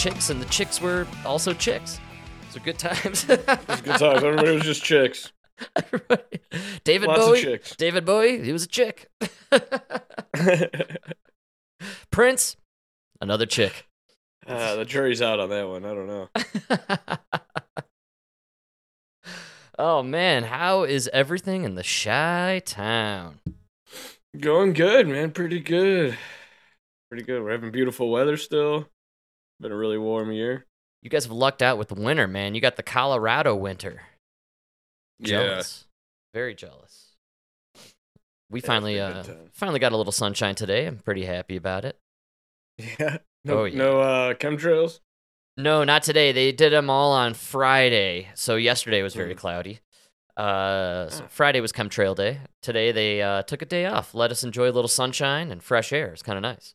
chicks and the chicks were also chicks. Are good times. It was good times. Everybody was just chicks. David Lots of Bowie. chicks. David Bowie, he was a chick. Prince, another chick. Ah, the jury's out on that one. I don't know. oh man, how is everything in the Chi-Town? Going good, man. Pretty good. Pretty good. We're having beautiful weather still. Been a really warm year. You guys have lucked out with the winter, man. You got the Colorado winter. Yeah. Jealous. Very jealous. We Yeah, finally uh finally got a little sunshine today. I'm pretty happy about it. Yeah. No, Oh, yeah. no uh, chemtrails. No, not today. They did them all on Friday. So yesterday was very Mm. cloudy. Uh, so Ah. Friday was chemtrail day. Today they uh, took a day off. Let us enjoy a little sunshine and fresh air. It's kind of nice.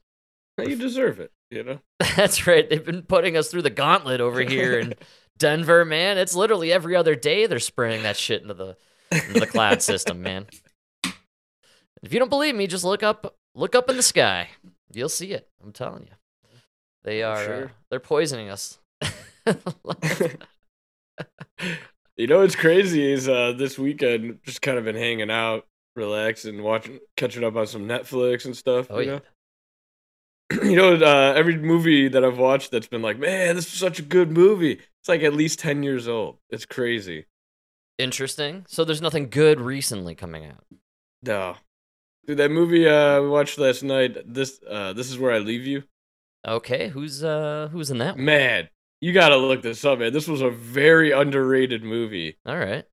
You deserve it. You know. That's right. They've been putting us through the gauntlet over here in Denver, man. It's literally every other day they're spraying that shit into the into the cloud system, man. If you don't believe me, just look up look up in the sky. You'll see it. I'm telling you. They are uh, they're poisoning us. You know what's crazy is uh, this weekend just kind of been hanging out, relaxing, watching, catching up on some Netflix and stuff. oh you yeah. know, you know, uh, every movie that I've watched that's been like, man, this is such a good movie. It's like at least ten years old. It's crazy. Interesting. So there's nothing good recently coming out. No, dude, that movie uh, we watched last night. This, uh, this is where I leave you. Okay, who's uh who's in that one? Man, you gotta look this up, man. This was a very underrated movie. All right.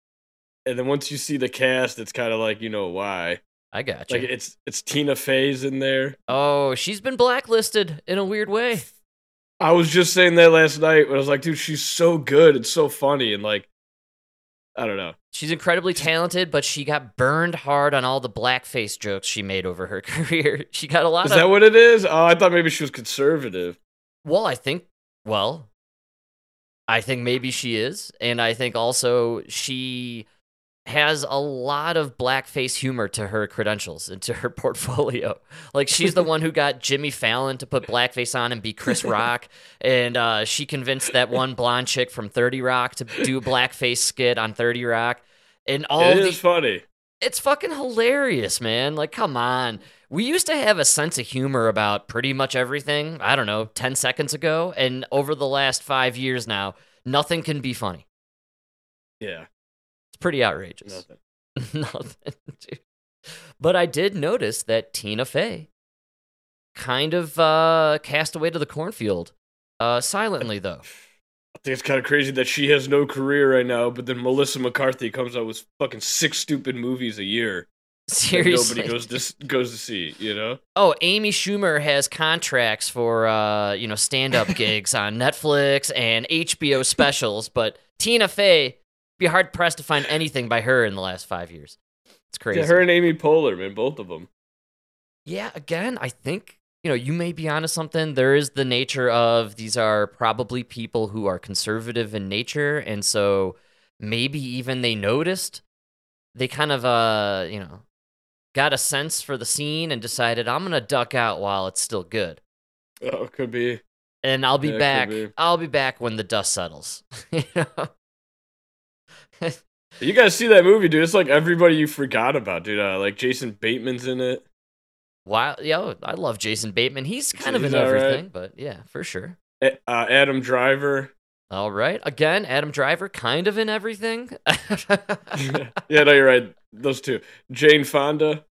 And then once you see the cast, it's kind of like you know why. I got you. Like it's it's Tina Fey's in there. oh, she's been blacklisted in a weird way. I was just saying that last night when I was like, dude, she's so good. It's so funny. And like, I don't know. She's incredibly talented, but she got burned hard on all the blackface jokes she made over her career. She got a lot Is of that what it is? Oh, I thought maybe she was conservative. Well, I think well, I think maybe she is, and I think also she has a lot of blackface humor to her credentials and to her portfolio. Like she's the one who got Jimmy Fallon to put blackface on and be Chris Rock, and uh, she convinced that one blonde chick from Thirty Rock to do a blackface skit on Thirty Rock, and all it the is funny. it's fucking hilarious, man. Like, come on. We used to have a sense of humor about pretty much everything, I don't know, 10 seconds ago. And over the last five years now, nothing can be funny. Yeah. Pretty outrageous. Nothing. nothing, dude. But I did notice that Tina Fey kind of uh, cast away to the cornfield. Uh, silently, though. I think it's kind of crazy that she has no career right now, but then Melissa McCarthy comes out with fucking six stupid movies a year. Seriously. Nobody goes to goes to see, you know? Oh, Amy Schumer has contracts for uh, you know, stand-up gigs on Netflix and HBO specials, but Tina Fey be hard pressed to find anything by her in the last 5 years. It's crazy. Yeah, her and Amy Poehler, man, both of them. Yeah, again, I think you know, you may be onto something. There is the nature of these are probably people who are conservative in nature, and so maybe even they noticed. They kind of uh, you know, got a sense for the scene and decided I'm gonna duck out while it's still good. Oh, could be. and I'll be Yeah, back. be. I'll be back when the dust settles. you know? You guys see that movie, dude? It's like everybody you forgot about, dude. Uh, like Jason Bateman's in it. Wow, yo, I love Jason Bateman. He's kind of in all right. everything, but yeah, for sure. A- Uh, Adam Driver. All right, again, Adam Driver, kind of in everything. yeah, no, you're right. Those two. Jane Fonda.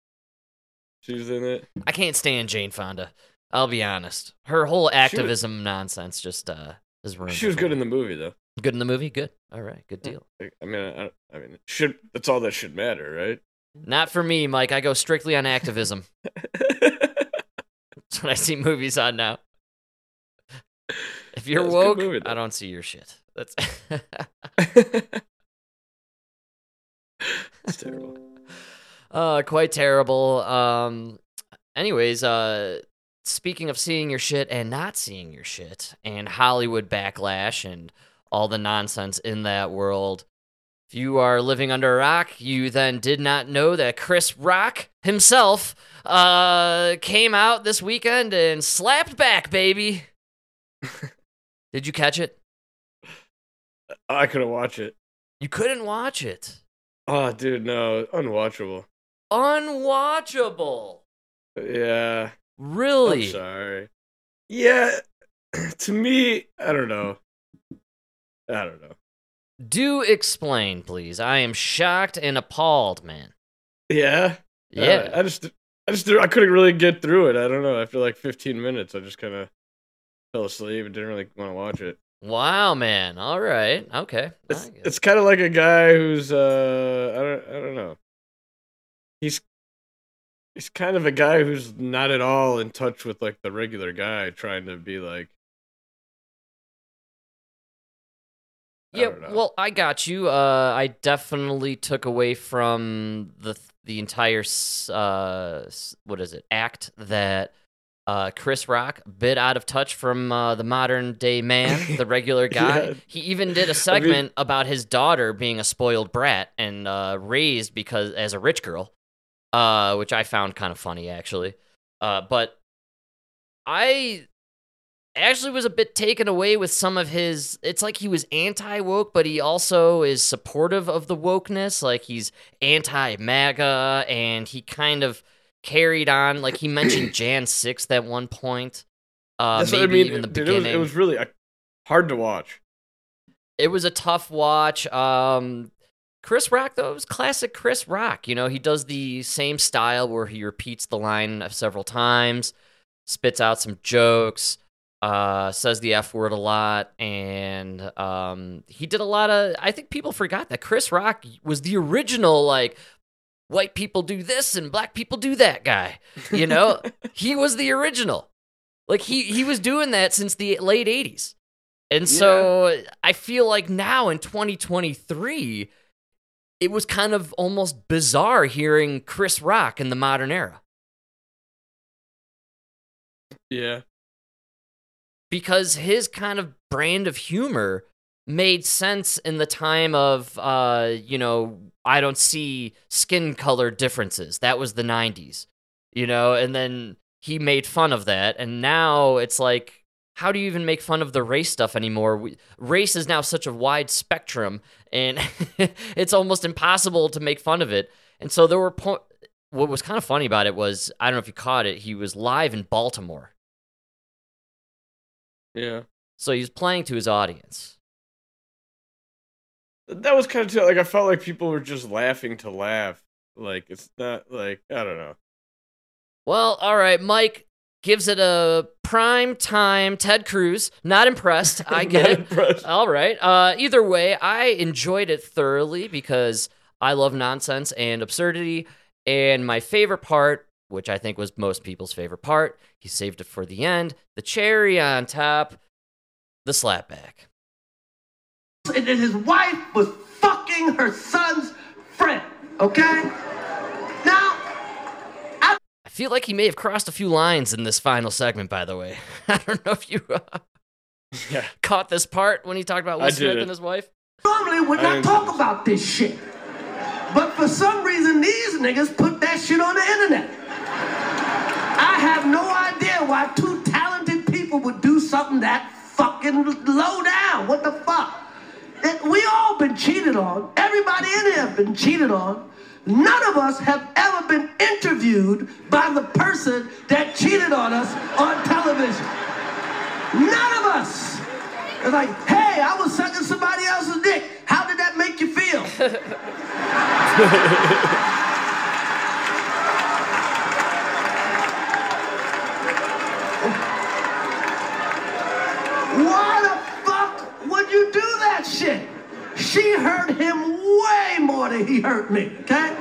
She's in it. I can't stand Jane Fonda. I'll be honest. Her whole activism nonsense just uh is ruined. She was good in the movie, though. Good in the movie. Good. All right, good deal. I mean, I, I mean, should that's all that should matter, right? Not for me, Mike. I go strictly on activism. That's what I see movies on now. If you're Yeah, it's a good woke, movie, I don't see your shit. That's it's terrible. uh quite terrible. Um anyways, uh speaking of seeing your shit and not seeing your shit and Hollywood backlash and all the nonsense in that world, If you are living under a rock, you then did not know that Chris Rock himself uh, came out this weekend and slapped back, baby. did you catch it? I couldn't watch it. You couldn't watch it. Oh, dude, no, unwatchable. Unwatchable. Yeah. Really? I'm sorry. Yeah, to me, I don't know. I don't know. Do explain, please. I am shocked and appalled, man. Yeah. Yeah. Uh, I just, I just, I couldn't really get through it. I don't know. After like 15 minutes, I just kind of fell asleep and didn't really want to watch it. Wow, man. All right. Okay. It's, it's kind of like a guy who's, uh, I don't, I don't know. He's, he's kind of a guy who's not at all in touch with like the regular guy, trying to be like, Yeah, don't well, I got you. Uh, I definitely took away from the the entire uh, what is it act that uh, Chris Rock bit out of touch from uh, the modern day man, the regular guy. Yeah. He even did a segment about his daughter being a spoiled brat and uh, raised because as a rich girl, uh, which I found kind of funny actually. Uh, but I actually was a bit taken away with some of his it's like he was anti-woke but he also is supportive of the wokeness like he's anti-maga and he kind of carried on like he mentioned jan 6th at one point uh That's maybe what I mean. even the dude, it was, beginning it was really uh, hard to watch. it was a tough watch. Um, Chris Rock, though, it was classic Chris Rock. You know, he does the same style where he repeats the line several times, spits out some jokes, uh, says the F word a lot, and um, he did a lot of. I think people forgot that Chris Rock was the original, like, white people do this and black people do that guy. You know, he was the original. Like, he, he was doing that since the late 80s. And so I feel like now in 2023, it was kind of almost bizarre hearing Chris Rock in the modern era Yeah. Because his kind of brand of humor made sense in the time of, uh, you know, I don't see skin color differences. That was the 90s, you know, and then he made fun of that. And now it's like, how do you even make fun of the race stuff anymore? We, race is now such a wide spectrum, and it's almost impossible to make fun of it. And so there were po- what was kind of funny about it was I don't know if you caught it. He was live in Baltimore, Yeah. so he's playing to his audience. That was kind of like I felt like people were just laughing to laugh. Like it's not like I don't know. Well, all right, Mike gives it a prime time. Ted Cruz, not impressed. I get Not it. impressed. All right. Uh, either way, I enjoyed it thoroughly because I love nonsense and absurdity. And my favorite part, which I think was most people's favorite part, he saved it for the end. The cherry on top, the slapback. and that his wife was fucking her son's friend. Okay? Now, I feel like he may have crossed a few lines in this final segment. By the way, I don't know if you uh, Yeah. caught this part when he talked about Will I Smith and his wife. normally would I not didn't- talk about this shit. But for some reason, these niggas put that shit on the internet. I have no idea why two talented people would do something that fucking low down. What the fuck? That we all been cheated on. Everybody in here have been cheated on. None of us have ever been interviewed by the person that cheated on us on television. None of us. It's like, hey, I was sucking somebody else's dick. How did that make you feel? Why the fuck would you do that shit? She hurt him way more than he hurt me, okay?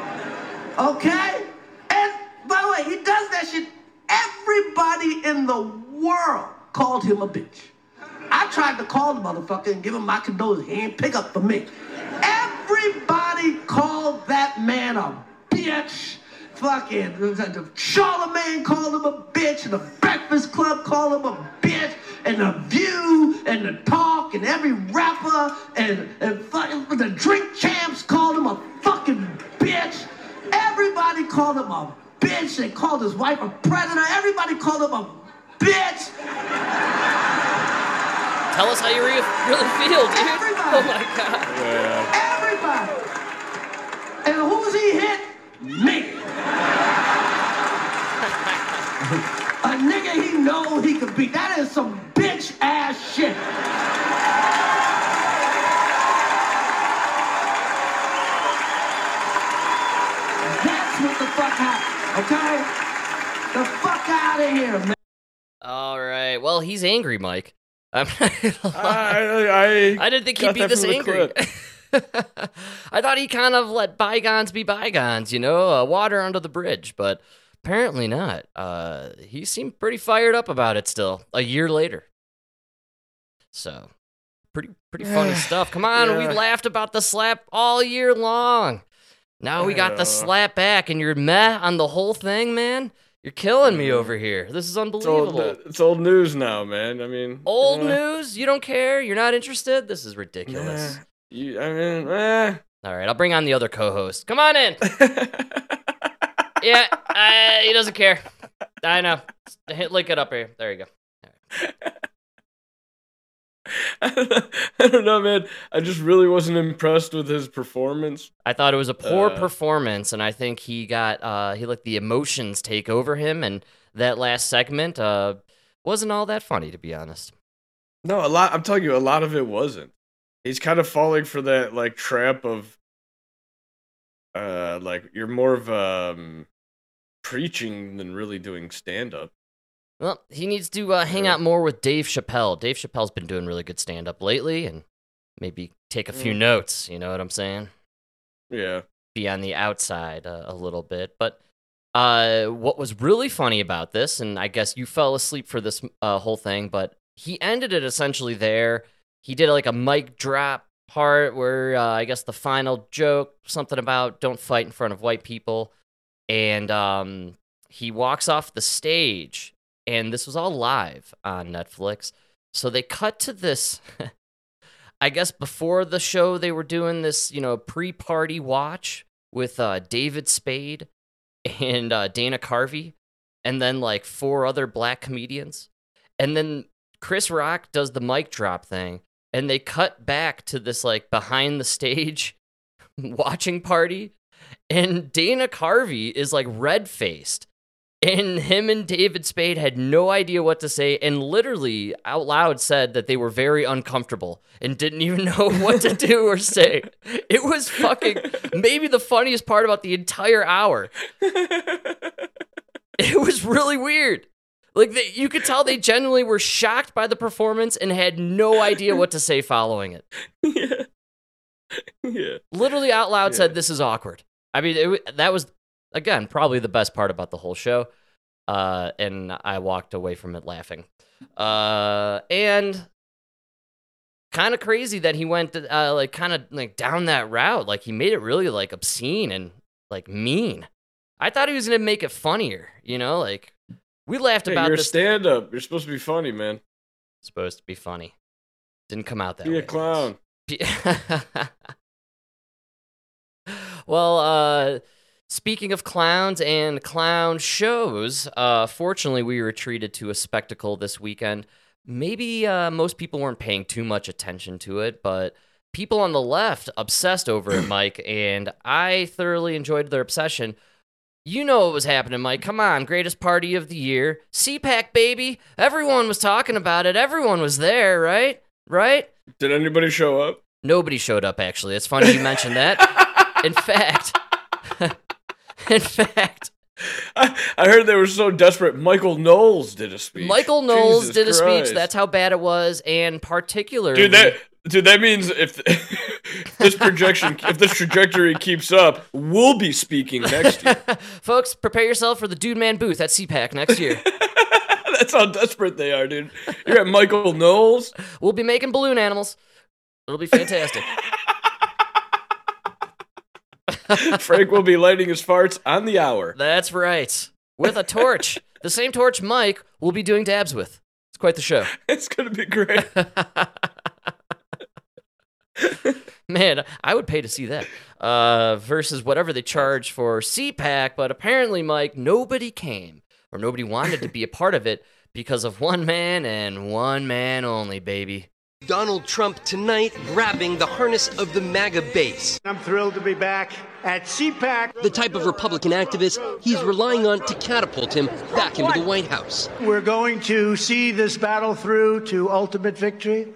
Okay? And by the way, he does that shit. Everybody in the world called him a bitch. I tried to call the motherfucker and give him my condolences. He ain't pick up for me. Everybody called that man a bitch. Fucking Charlemagne called him a bitch. The Breakfast Club called him a bitch. And the View and the Talk and every rapper and, and fu- the drink champs called him a fucking bitch. Everybody called him a bitch. They called his wife a predator. Everybody called him a bitch. Tell us how you really feel, dude. Everybody. Oh my god. Yeah. Everybody. And who's he hit? Me. A nigga he know he could beat. That is some bitch ass shit. That's what the fuck happened, okay? The fuck out of here, man. All right. Well, he's angry, Mike. I'm not gonna. I, I, I didn't think he'd got be this the angry. I thought he kind of let bygones be bygones, you know, uh, water under the bridge, but apparently not. Uh, he seemed pretty fired up about it still, a year later. So, pretty pretty funny stuff. Come on, we laughed about the slap all year long. Now we got the slap back, and you're meh on the whole thing, man. You're killing me Mhm. over here. This is It's old, unbelievable. it's old news now, man. I mean, Old uh, news? You don't care? You're not interested? This is ridiculous. nah, you, I mean, eh. All right, I'll bring on the other co-host. Come on in. Yeah, uh, he doesn't care. I know. Hit link it up here. There you go. I don't know, man. I just really wasn't impressed with his performance. I thought it was a poor Uh. performance, and I think he got uh he let the emotions take over him, and that last segment uh wasn't all that funny to be honest. No, a lot. I'm telling you, a lot of it wasn't. He's kind of falling for that like trap of, uh, like you're more of um, preaching than really doing stand up. Well, he needs to uh, hang out more with Dave Chappelle. Dave Chappelle's been doing really good stand up lately, and maybe take a few Mm. notes. You know what I'm saying? Yeah. be on the outside uh, a little bit. But uh, what was really funny about this, and I guess you fell asleep for this uh, whole thing, but he ended it essentially there. He did like a mic drop part where uh, I guess the final joke, something about don't fight in front of white people. And um, he walks off the stage, and this was all live on Netflix. So they cut to this. I guess before the show, they were doing this, you know, pre party watch with uh, David Spade and uh, Dana Carvey, and then like four other black comedians. And then Chris Rock does the mic drop thing, and they cut back to this like behind the stage watching party. And Dana Carvey is like red faced. And him and David Spade had no idea what to say and literally out loud said that they were very uncomfortable and didn't even know what to do or say. It was fucking maybe the funniest part about the entire hour. It was really weird. Like they, you could tell they genuinely were shocked by the performance and had no idea what to say following it. yeah. Yeah. literally out loud Yeah. said this is awkward i mean it, that was again probably the best part about the whole show uh, and i walked away from it laughing uh, and kind of crazy that he went uh, like kind of like down that route like he made it really like obscene and like mean i thought he was gonna make it funnier you know like we laughed Hey, about you're a this stand up. You're supposed to be funny, man. supposed to be funny didn't come out that Be way Be a clown. Well, uh, speaking of clowns and clown shows, uh, fortunately, we were treated to a spectacle this weekend. Maybe uh, most people weren't paying too much attention to it, but people on the left obsessed over it, Mike, and I thoroughly enjoyed their obsession. You know what was happening, Mike. Come on, greatest party of the year. CPAC, baby. Everyone was talking about it. Everyone was there, right? Right? Did anybody show up? Nobody showed up, actually. It's funny you mentioned that. In fact, in fact, I, I heard they were so desperate. Michael Knowles did a speech. Michael Knowles Jesus did a Christ. speech. That's how bad it was, and particularly, dude. That dude. That means if, this projection, if this trajectory keeps up, we'll be speaking next year. folks, prepare yourself for the Dude Man booth at CPAC next year. That's how desperate they are, dude. You're at Michael Knowles. we'll be making balloon animals. It'll be fantastic. Frank will be lighting his farts on the hour. That's right. With a torch. the same torch Mike will be doing dabs with. It's quite the show. It's gonna be great. Man, I would pay to see that. Uh, versus whatever they charge for CPAC, but apparently, Mike, nobody came or nobody wanted to be a part of it because of one man and one man only, baby. Donald Trump tonight grabbing the harness of the MAGA base. I'm thrilled to be back at CPAC. The type of Republican activist he's relying on to catapult him back into the White House. We're going to see this battle through to ultimate victory.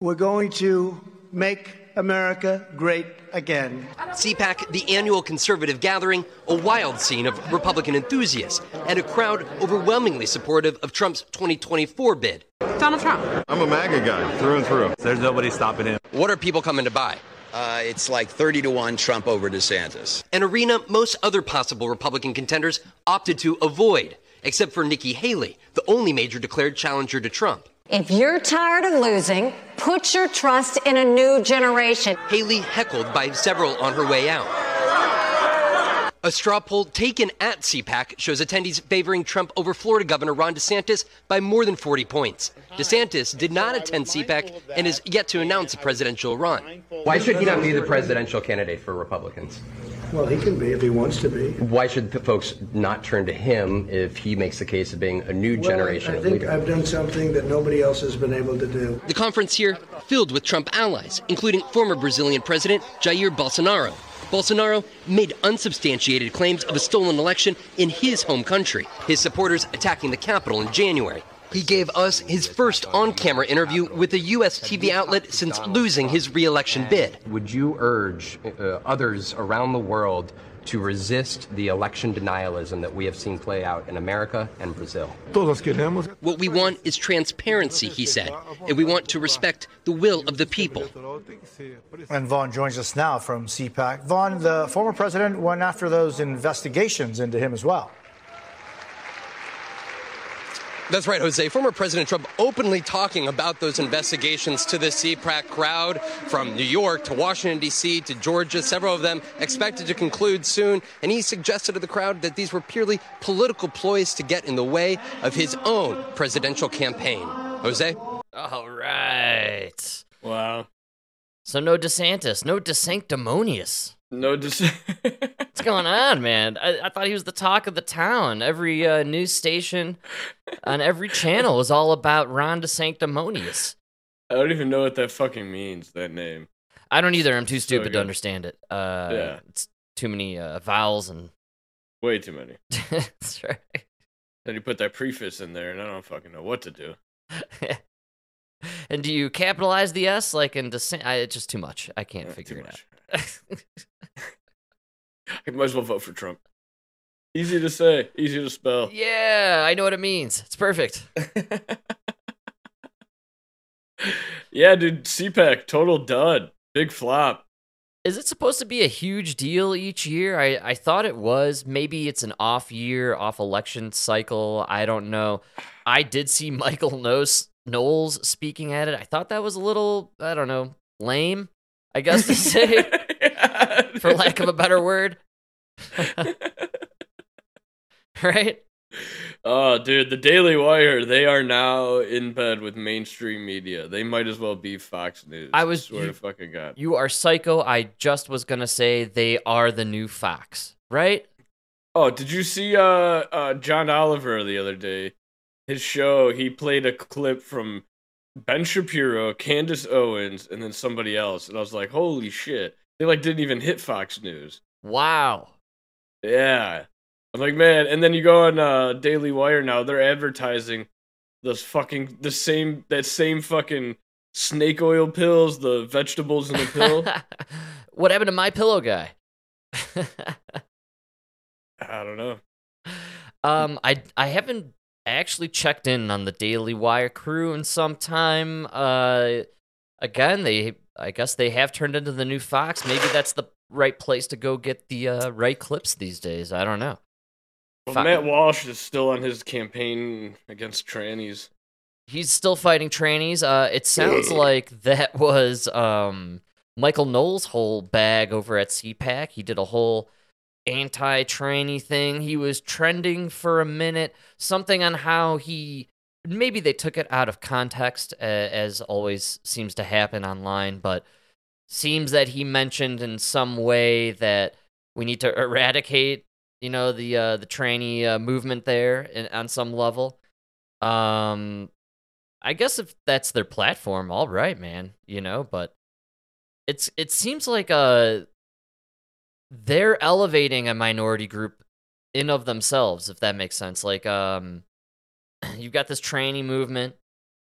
We're going to make America great again. CPAC, the annual conservative gathering, a wild scene of Republican enthusiasts and a crowd overwhelmingly supportive of Trump's 2024 bid. Donald Trump. I'm a MAGA guy through and through. There's nobody stopping him. What are people coming to buy? Uh, it's like 30 to 1 Trump over DeSantis. An arena most other possible Republican contenders opted to avoid, except for Nikki Haley, the only major declared challenger to Trump. If you're tired of losing, put your trust in a new generation. Haley heckled by several on her way out. A straw poll taken at CPAC shows attendees favoring Trump over Florida Governor Ron DeSantis by more than 40 points. DeSantis did not attend CPAC and is yet to announce a presidential run. Why should he not be the presidential candidate for Republicans? Well, he can be if he wants to be. Why should folks not turn to him if he makes the case of being a new generation well, I, I of think leader? I've done something that nobody else has been able to do. The conference here filled with Trump allies, including former Brazilian President Jair Bolsonaro. Bolsonaro made unsubstantiated claims of a stolen election in his home country, his supporters attacking the Capitol in January. He gave us his first on camera interview with a U.S. TV outlet since losing his re election bid. Would you urge uh, others around the world to resist the election denialism that we have seen play out in America and Brazil? What we want is transparency, he said, and we want to respect the will of the people. And Vaughn joins us now from CPAC. Vaughn, the former president went after those investigations into him as well. That's right, Jose. Former President Trump openly talking about those investigations to the CPAC crowd from New York to Washington, D.C. to Georgia, several of them expected to conclude soon. And he suggested to the crowd that these were purely political ploys to get in the way of his own presidential campaign. Jose? All right. Wow. So no DeSantis, no DeSanctimonious. No dis- What's going on, man? I, I thought he was the talk of the town. Every uh, news station on every channel was all about Ron DeSanctimonious. I don't even know what that fucking means, that name. I don't either. I'm too So stupid to understand it. Uh, Yeah. It's too many uh, vowels and. Way too many. That's right. Then you put that preface in there, and I don't fucking know what to do. and do you capitalize the S like in descent? I, it's just too much. I can't Uh, figure too it much. out. I might as well vote for Trump. Easy to say, easy to spell. yeah, I know what it means. It's perfect. yeah, dude, CPAC, total dud. Big flop. Is it supposed to be a huge deal each year? I, I thought it was. Maybe it's an off year, off election cycle. I don't know. I did see Michael Knowles, Knowles speaking at it. I thought that was a little, I don't know, lame, I guess to say, for lack of a better word. right? Oh, dude, the Daily Wire, they are now in bed with mainstream media. They might as well be Fox News. I was- swear you- to fucking God. You are psycho. I just was going to say they are the new Fox, right? Oh, did you see uh, uh John Oliver the other day? His show, he played a clip from Ben Shapiro, Candace Owens, and then somebody else. And I was like, holy shit. They like didn't even hit Fox News. Wow. Yeah. I'm like, man, and then you go on uh Daily Wire now, they're advertising those fucking the same that same fucking snake oil pills, the vegetables in the pill. what happened to my pillow guy? I don't know. um, I I haven't actually checked in on the Daily Wire crew in some time. Uh, again, they I guess they have turned into the new Fox. Maybe that's the right place to go get the uh, right clips these days. I don't know. Well, Matt Walsh is still on his campaign against trannies. He's still fighting trannies. Uh, it sounds like that was um Michael Knowles' whole bag over at CPAC. He did a whole anti-tranny thing. He was trending for a minute, something on how he maybe they took it out of context, uh, as always seems to happen online, but seems that he mentioned in some way that we need to eradicate, you know, the uh, the tranny uh, movement there in, on some level. Um, I guess if that's their platform, all right, man, you know, but it's it seems like uh they're elevating a minority group in of themselves, if that makes sense. Like um you've got this tranny movement,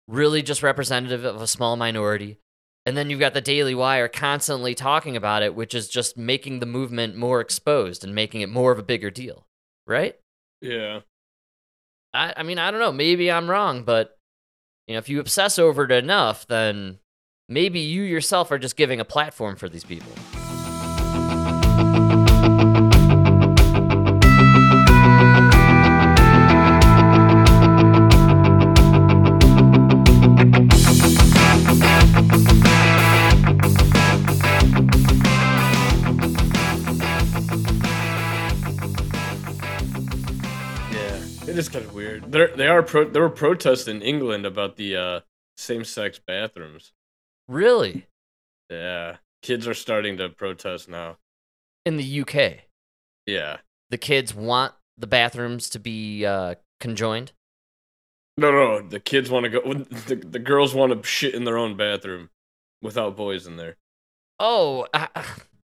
really just representative of a small minority. And then you've got the Daily Wire constantly talking about it, which is just making the movement more exposed and making it more of a bigger deal. Right? Yeah. I, I mean, I don't know. Maybe I'm wrong, but you know, if you obsess over it enough, then maybe you yourself are just giving a platform for these people. It is kind of weird. They're, they are pro- there were protests in England about the uh, same-sex bathrooms. Really? Yeah, kids are starting to protest now. In the UK, Yeah, the kids want the bathrooms to be uh, conjoined. no, no, the kids want to go. The, the girls want to shit in their own bathroom without boys in there. Oh, uh,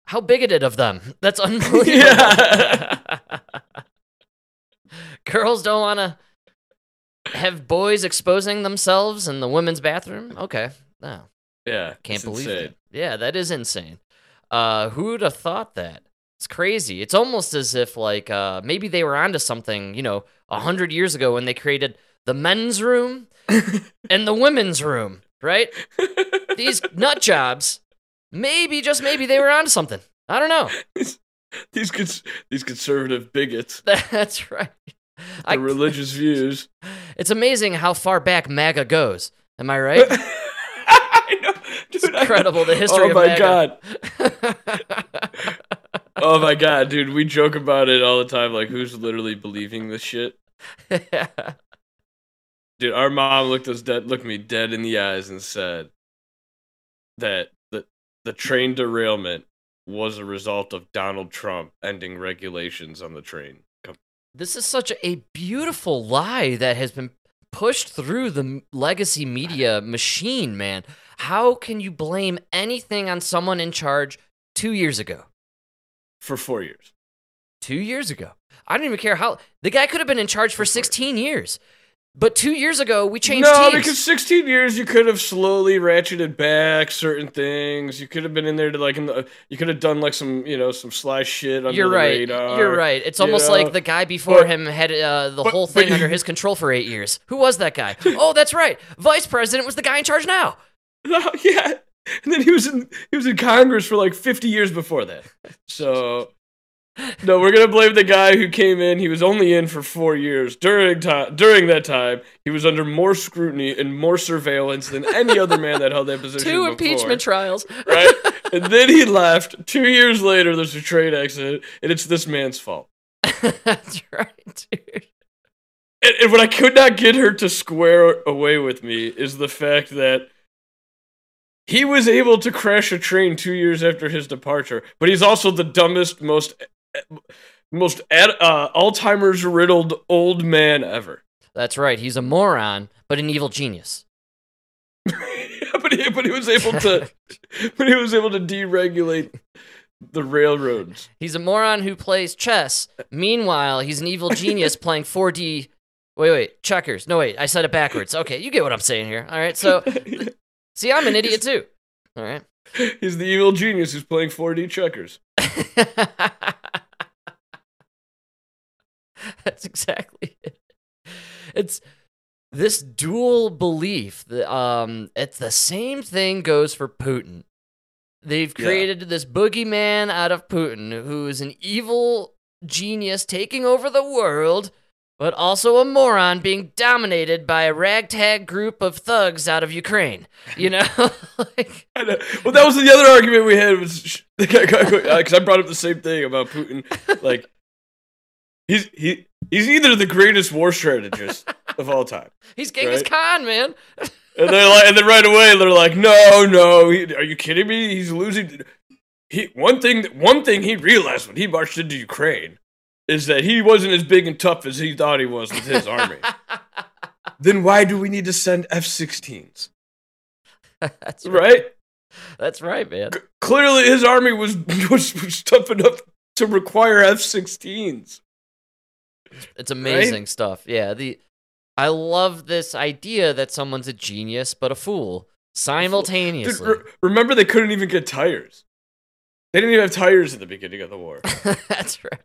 how bigoted of them. That's unbelievable. Yeah. Girls don't want to have boys exposing themselves in the women's bathroom? Okay. No. Yeah, Can't believe insane. it. Yeah, that is insane. Uh, who'd have thought that? It's crazy. It's almost as if like uh, maybe they were onto something, you know, a hundred years ago when they created the men's room and the women's room, right? These nut jobs. Maybe just maybe they were onto something. I don't know. These cons- these conservative bigots, That's right. their religious views. It's amazing how far back MAGA goes. Am I right? I know, dude. It's incredible the history oh my god. oh my god, dude. We joke about it all the time. Like, who's literally believing this shit? yeah. Dude, our mom looked us dead, looked me dead in the eyes, and said that the the train derailment was a result of Donald Trump ending regulations on the train. This is such a beautiful lie that has been pushed through the legacy media machine, man. How can you blame anything on someone in charge two years ago? For four years. Two years ago. I don't even care how. The guy could have been in charge for 16 years. But two years ago, we changed no, teams. because 16 years you could have slowly ratcheted back certain things. You could have been in there to like, in the, you could have done like some, you know, some sly shit under You're the right. radar. You're right. It's almost know? like the guy before But- him had uh, the but- whole thing you- under his control for eight years. Who was that guy? oh, that's right. Vice president was the guy in charge now. yeah, and then he was in he was in Congress for like 50 years before that. So no, we're gonna blame the guy who came in. He was only in for four years. During time, during that time, he was under more scrutiny and more surveillance than any other man that held that position. Two before, impeachment trials. right? and then he left. Two years later, there's a train accident, and it's this man's fault. that's right, dude. And, and what I could not get her to square away with me is the fact that he was able to crash a train two years after his departure, but he's also the dumbest, most most ad, uh, Alzheimer's riddled old man ever. That's right. He's a moron, but an evil genius. but he, but he was able to, but he was able to deregulate the railroads. He's a moron who plays chess. Meanwhile, he's an evil genius playing 4D. Wait, wait, checkers. No, wait, I said it backwards. Okay, you get what I'm saying here. All right, so see, I'm an idiot too. All right. He's the evil genius who's playing 4D checkers. That's exactly it. It's this dual belief that um it's the same thing goes for Putin. They've Yeah. created this boogeyman out of Putin who is an evil genius taking over the world, but also a moron being dominated by a ragtag group of thugs out of Ukraine. You know? like, know. Well, that was the other argument we had was because I brought up the same thing about Putin. Like He's he he's either the greatest war strategist of all time. He's Genghis Right. Khan, man. And they're like, and then right away they're like, no, no, he, are you kidding me? He's losing. He one thing one thing he realized when he marched into Ukraine is that he wasn't as big and tough as he thought he was with his army. then why do we need to send F-16s? That's Right? That's right, man. Clearly, his army was was, was tough enough to require F-16s. It's amazing stuff. Yeah, the I love this idea that someone's a genius but a fool Dude, simultaneously. re- remember, they couldn't even get tires. They didn't even have tires at the beginning of the war. That's right.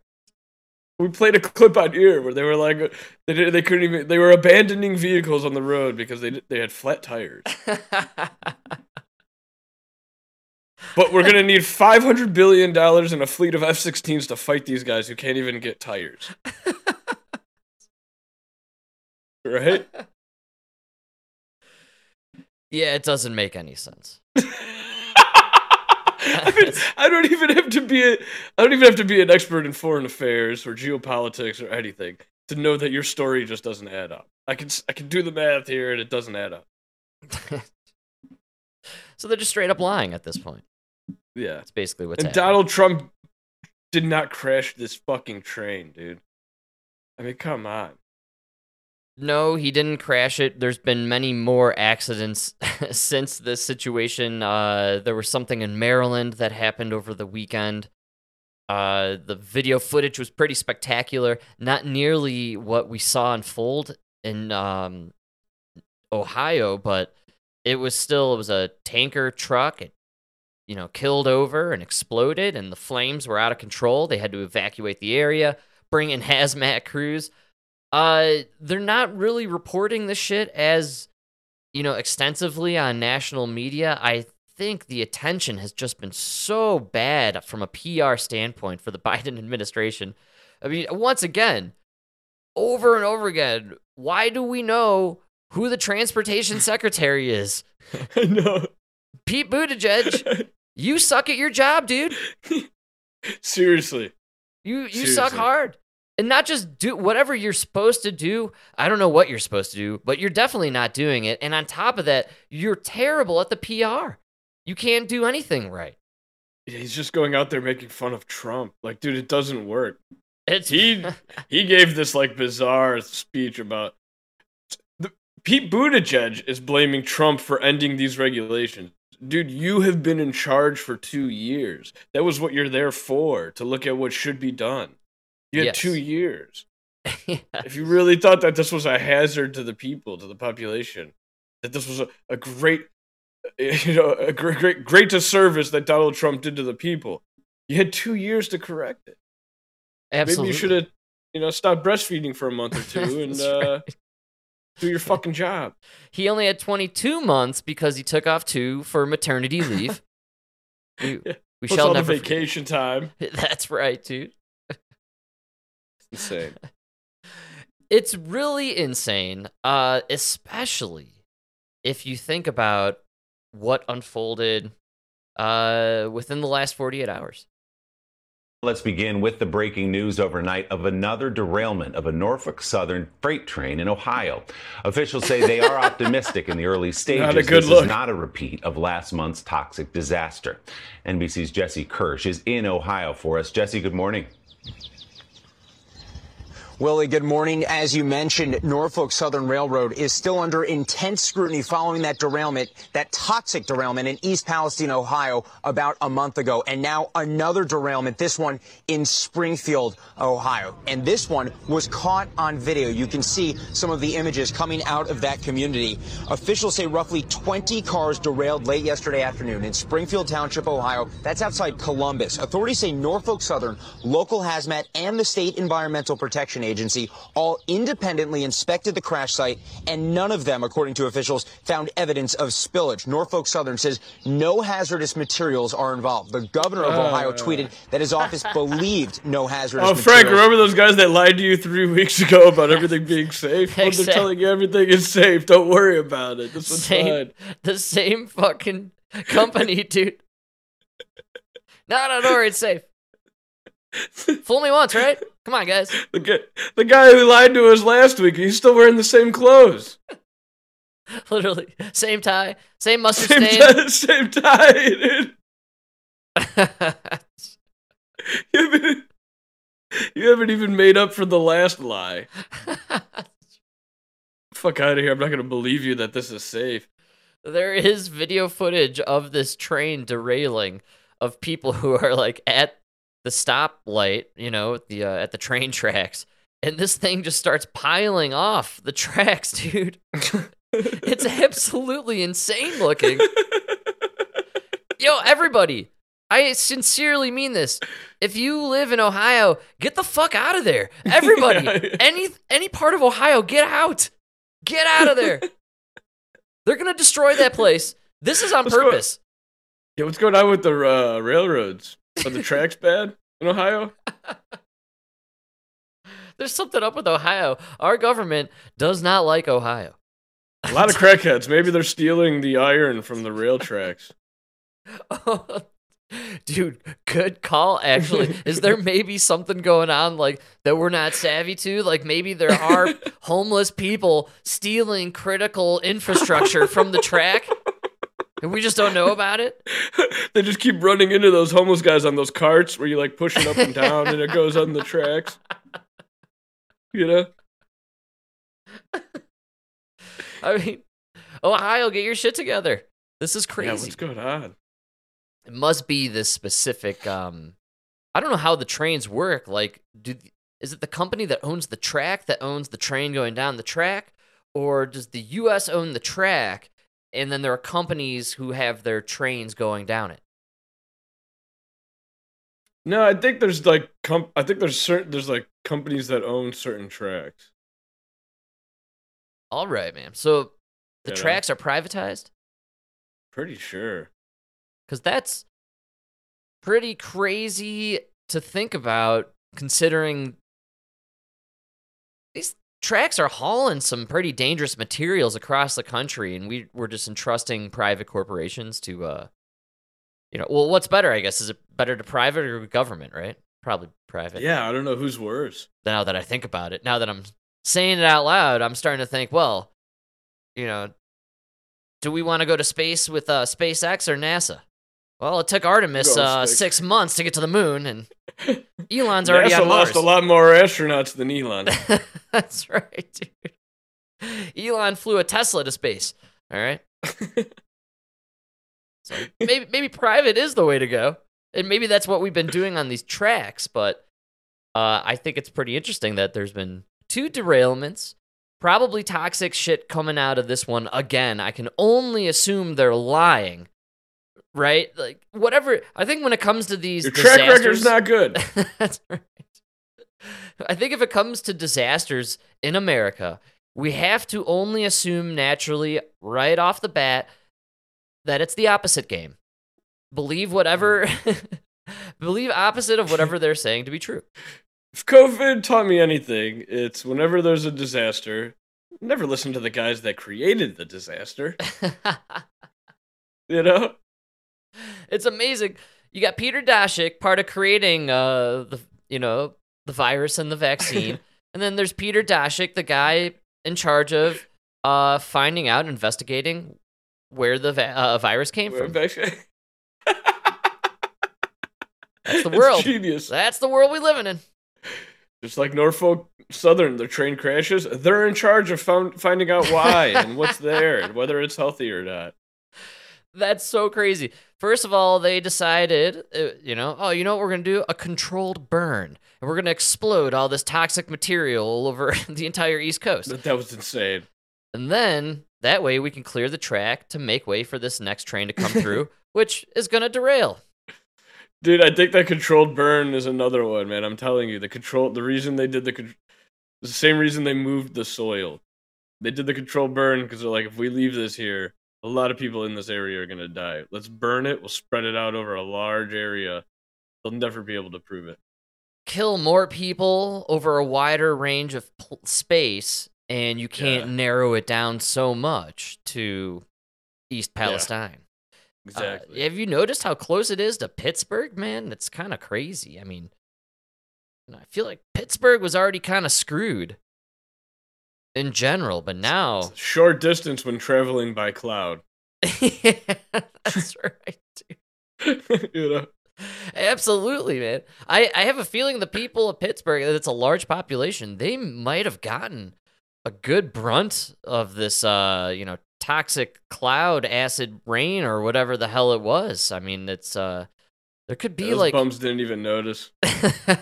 We played a clip on here where they were like, they they couldn't even, they were abandoning vehicles on the road because they they had flat tires. But we're gonna need five hundred billion dollars and a fleet of F-16s to fight these guys who can't even get tires. right? yeah, it doesn't make any sense. I, mean, I don't even have to be a, I don't even have to be an expert in foreign affairs or geopolitics or anything to know that your story just doesn't add up. I can I can do the math here and it doesn't add up. So they're just straight up lying at this point. Yeah. That's basically what's and happening. Donald Trump did not crash this fucking train, dude. I mean, come on. No, he didn't crash it. There's been many more accidents since this situation. Uh, there was something in Maryland that happened over the weekend. Uh, the video footage was pretty spectacular. Not nearly what we saw unfold in um, Ohio, but it was still it was a tanker truck. It you know killed over and exploded, and the flames were out of control. They had to evacuate the area, bring in hazmat crews. Uh they're not really reporting this shit as you know extensively on national media. I think the attention has just been so bad from a pr standpoint for the biden administration. I mean once again over and over again why do we know who the transportation secretary is? I know. pete buttigieg you suck at your job dude Seriously. You you suck hard. And not just do whatever you're supposed to do. I don't know what you're supposed to do, but you're definitely not doing it. And on top of that, you're terrible at the PR. You can't do anything right. He's just going out there making fun of Trump. Like, dude, it doesn't work. It's He he gave this like bizarre speech about the, Pete Buttigieg is blaming Trump for ending these regulations. Dude, you have been in charge for two years. That was what you're there for, to look at what should be done. You had Yes. two years. If you really thought that this was a hazard to the people, to the population, that this was a, a great, you know, a great, great, great disservice that Donald Trump did to the people, you had two years to correct it. Absolutely. Maybe you should have, you know, stopped breastfeeding for a month or two and That's uh, do your fucking job. He only had 22 months because he took off two for maternity leave. we, we Plus shall never forget- vacation time. That's right, dude. Insane. It's really insane, uh, especially if you think about what unfolded uh, within the last 48 hours. Let's begin with the breaking news overnight of another derailment of a Norfolk Southern freight train in Ohio. Officials say they are optimistic in the early stages. Not a good this look. is not a repeat of last month's toxic disaster. NBC's Jesse Kirsch is in Ohio for us. Jesse, good morning. Willie, good morning. As you mentioned, Norfolk Southern Railroad is still under intense scrutiny following that derailment, that toxic derailment in East Palestine, Ohio, about a month ago. And now another derailment, this one in Springfield, Ohio. And this one was caught on video. You can see some of the images coming out of that community. Officials say roughly 20 cars derailed late yesterday afternoon in Springfield Township, Ohio. That's outside Columbus. Authorities say Norfolk Southern, local hazmat, and the state environmental protection agency all independently inspected the crash site, and none of them, according to officials, found evidence of spillage. Norfolk Southern says no hazardous materials are involved. The governor of Ohio Uh. tweeted that his office believed no hazardous Oh, materials. Frank, remember those guys that lied to you three weeks ago about everything being safe? Well, they're telling you everything is safe. Don't worry about it. This one's Same, fine. the same fucking company, dude. No, no, don't it's safe. Fool me once, right? Come on, guys. The guy, the guy who lied to us last week, he's still wearing the same clothes. Literally, same tie, same mustard Same, stain. tie, same tie, dude. You haven't, you haven't even made up for the last lie. Fuck out of here. I'm not going to believe you that this is safe. there is video footage of this train derailing of people who are like at the stoplight, you know, at the uh, at the train tracks, and this thing just starts piling off the tracks, dude. it's absolutely insane looking. Yo, everybody, I sincerely mean this. If you live in Ohio, get the fuck out of there. Everybody, Yeah. any any part of Ohio, get out. Get out of there. They're gonna destroy that place. This is on go- purpose. Yeah, what's going on with the uh, railroads? Are the tracks bad in Ohio? There's something up with Ohio. Our government does not like Ohio. A lot of crackheads. Maybe they're stealing the iron from the rail tracks. Dude, good call actually. Is there maybe something going on like that we're not savvy to? Like maybe there are homeless people stealing critical infrastructure from the track and we just don't know about it? They just keep running into those homeless guys on those carts where you like push it up and down and it goes on the tracks. You know? I mean, Ohio, get your shit together. This is Yeah, crazy. what's going on? it must be this specific um I don't know how the trains work. Like do is it the company that owns the track that owns the train going down the track or does the US own the track and then there are companies who have their trains going down it? No, I think there's like com- I think there's certain there's like companies that own certain tracks. All right, man. So the know? tracks are privatized Pretty sure. cuz that's pretty crazy to think about considering tracks are hauling some pretty dangerous materials across the country and we we're just entrusting private corporations to uh you know well what's better i guess is it better to private or government right? Probably private. Yeah, I don't know who's worse. now that i think about it now that i'm saying it out loud i'm starting to think well you know do we want to go to space with uh spacex or nasa well it took artemis uh six months to get to the moon and elon's already NASA on lost a lot more astronauts than Elon. That's right, dude. Elon flew a Tesla to space. All right. so maybe maybe private is the way to go, and maybe that's what we've been doing on these tracks. But uh, I think it's pretty interesting that there's been two derailments, probably toxic shit coming out of this one again. I can only assume they're lying. Right, like whatever. I think when it comes to these Your track record's not good. That's right. I think if it comes to disasters in America, we have to only assume naturally, right off the bat, that it's the opposite game. Believe whatever, hmm. believe opposite of whatever they're saying to be true. If COVID taught me anything, it's whenever there's a disaster, never listen to the guys that created the disaster. you know? It's amazing. You got Peter Daszak, part of creating uh the you know the virus and the vaccine, and then there's Peter Daszak, the guy in charge of uh finding out, investigating where the va- uh, virus came Where from. That's the It's world. genius. That's the world we living in. Just like Norfolk Southern, their train crashes, they're in charge of found, finding out why and what's there and whether it's healthy or not. That's so crazy. First of all, they decided, uh, you know, oh, you know what we're going to do? A controlled burn. And we're going to explode all this toxic material all over the entire East Coast. That, that was insane. And then that way we can clear the track to make way for this next train to come through, which is going to derail. Dude, I think that controlled burn is another one, man. I'm telling you, the control, the reason they did the, con- the same reason they moved the soil. They did the controlled burn because they're like, if we leave this here, a lot of people in this area are gonna die. Let's burn it. We'll spread it out over a large area. They'll never be able to prove it. Kill more people over a wider range of pl- space, and you can't Yeah. narrow it down so much to East Palestine. Uh, Exactly. have you noticed how close it is to Pittsburgh, man? It's kind of crazy. I mean, I feel like Pittsburgh was already kind of screwed in general, but now short distance when traveling by cloud. yeah, that's right. Dude. you know. Absolutely, man. I, I have a feeling the people of Pittsburgh, that it's a large population, they might have gotten a good brunt of this uh, you know, toxic cloud acid rain or whatever the hell it was. I mean, it's uh there could be Those like bums didn't even notice.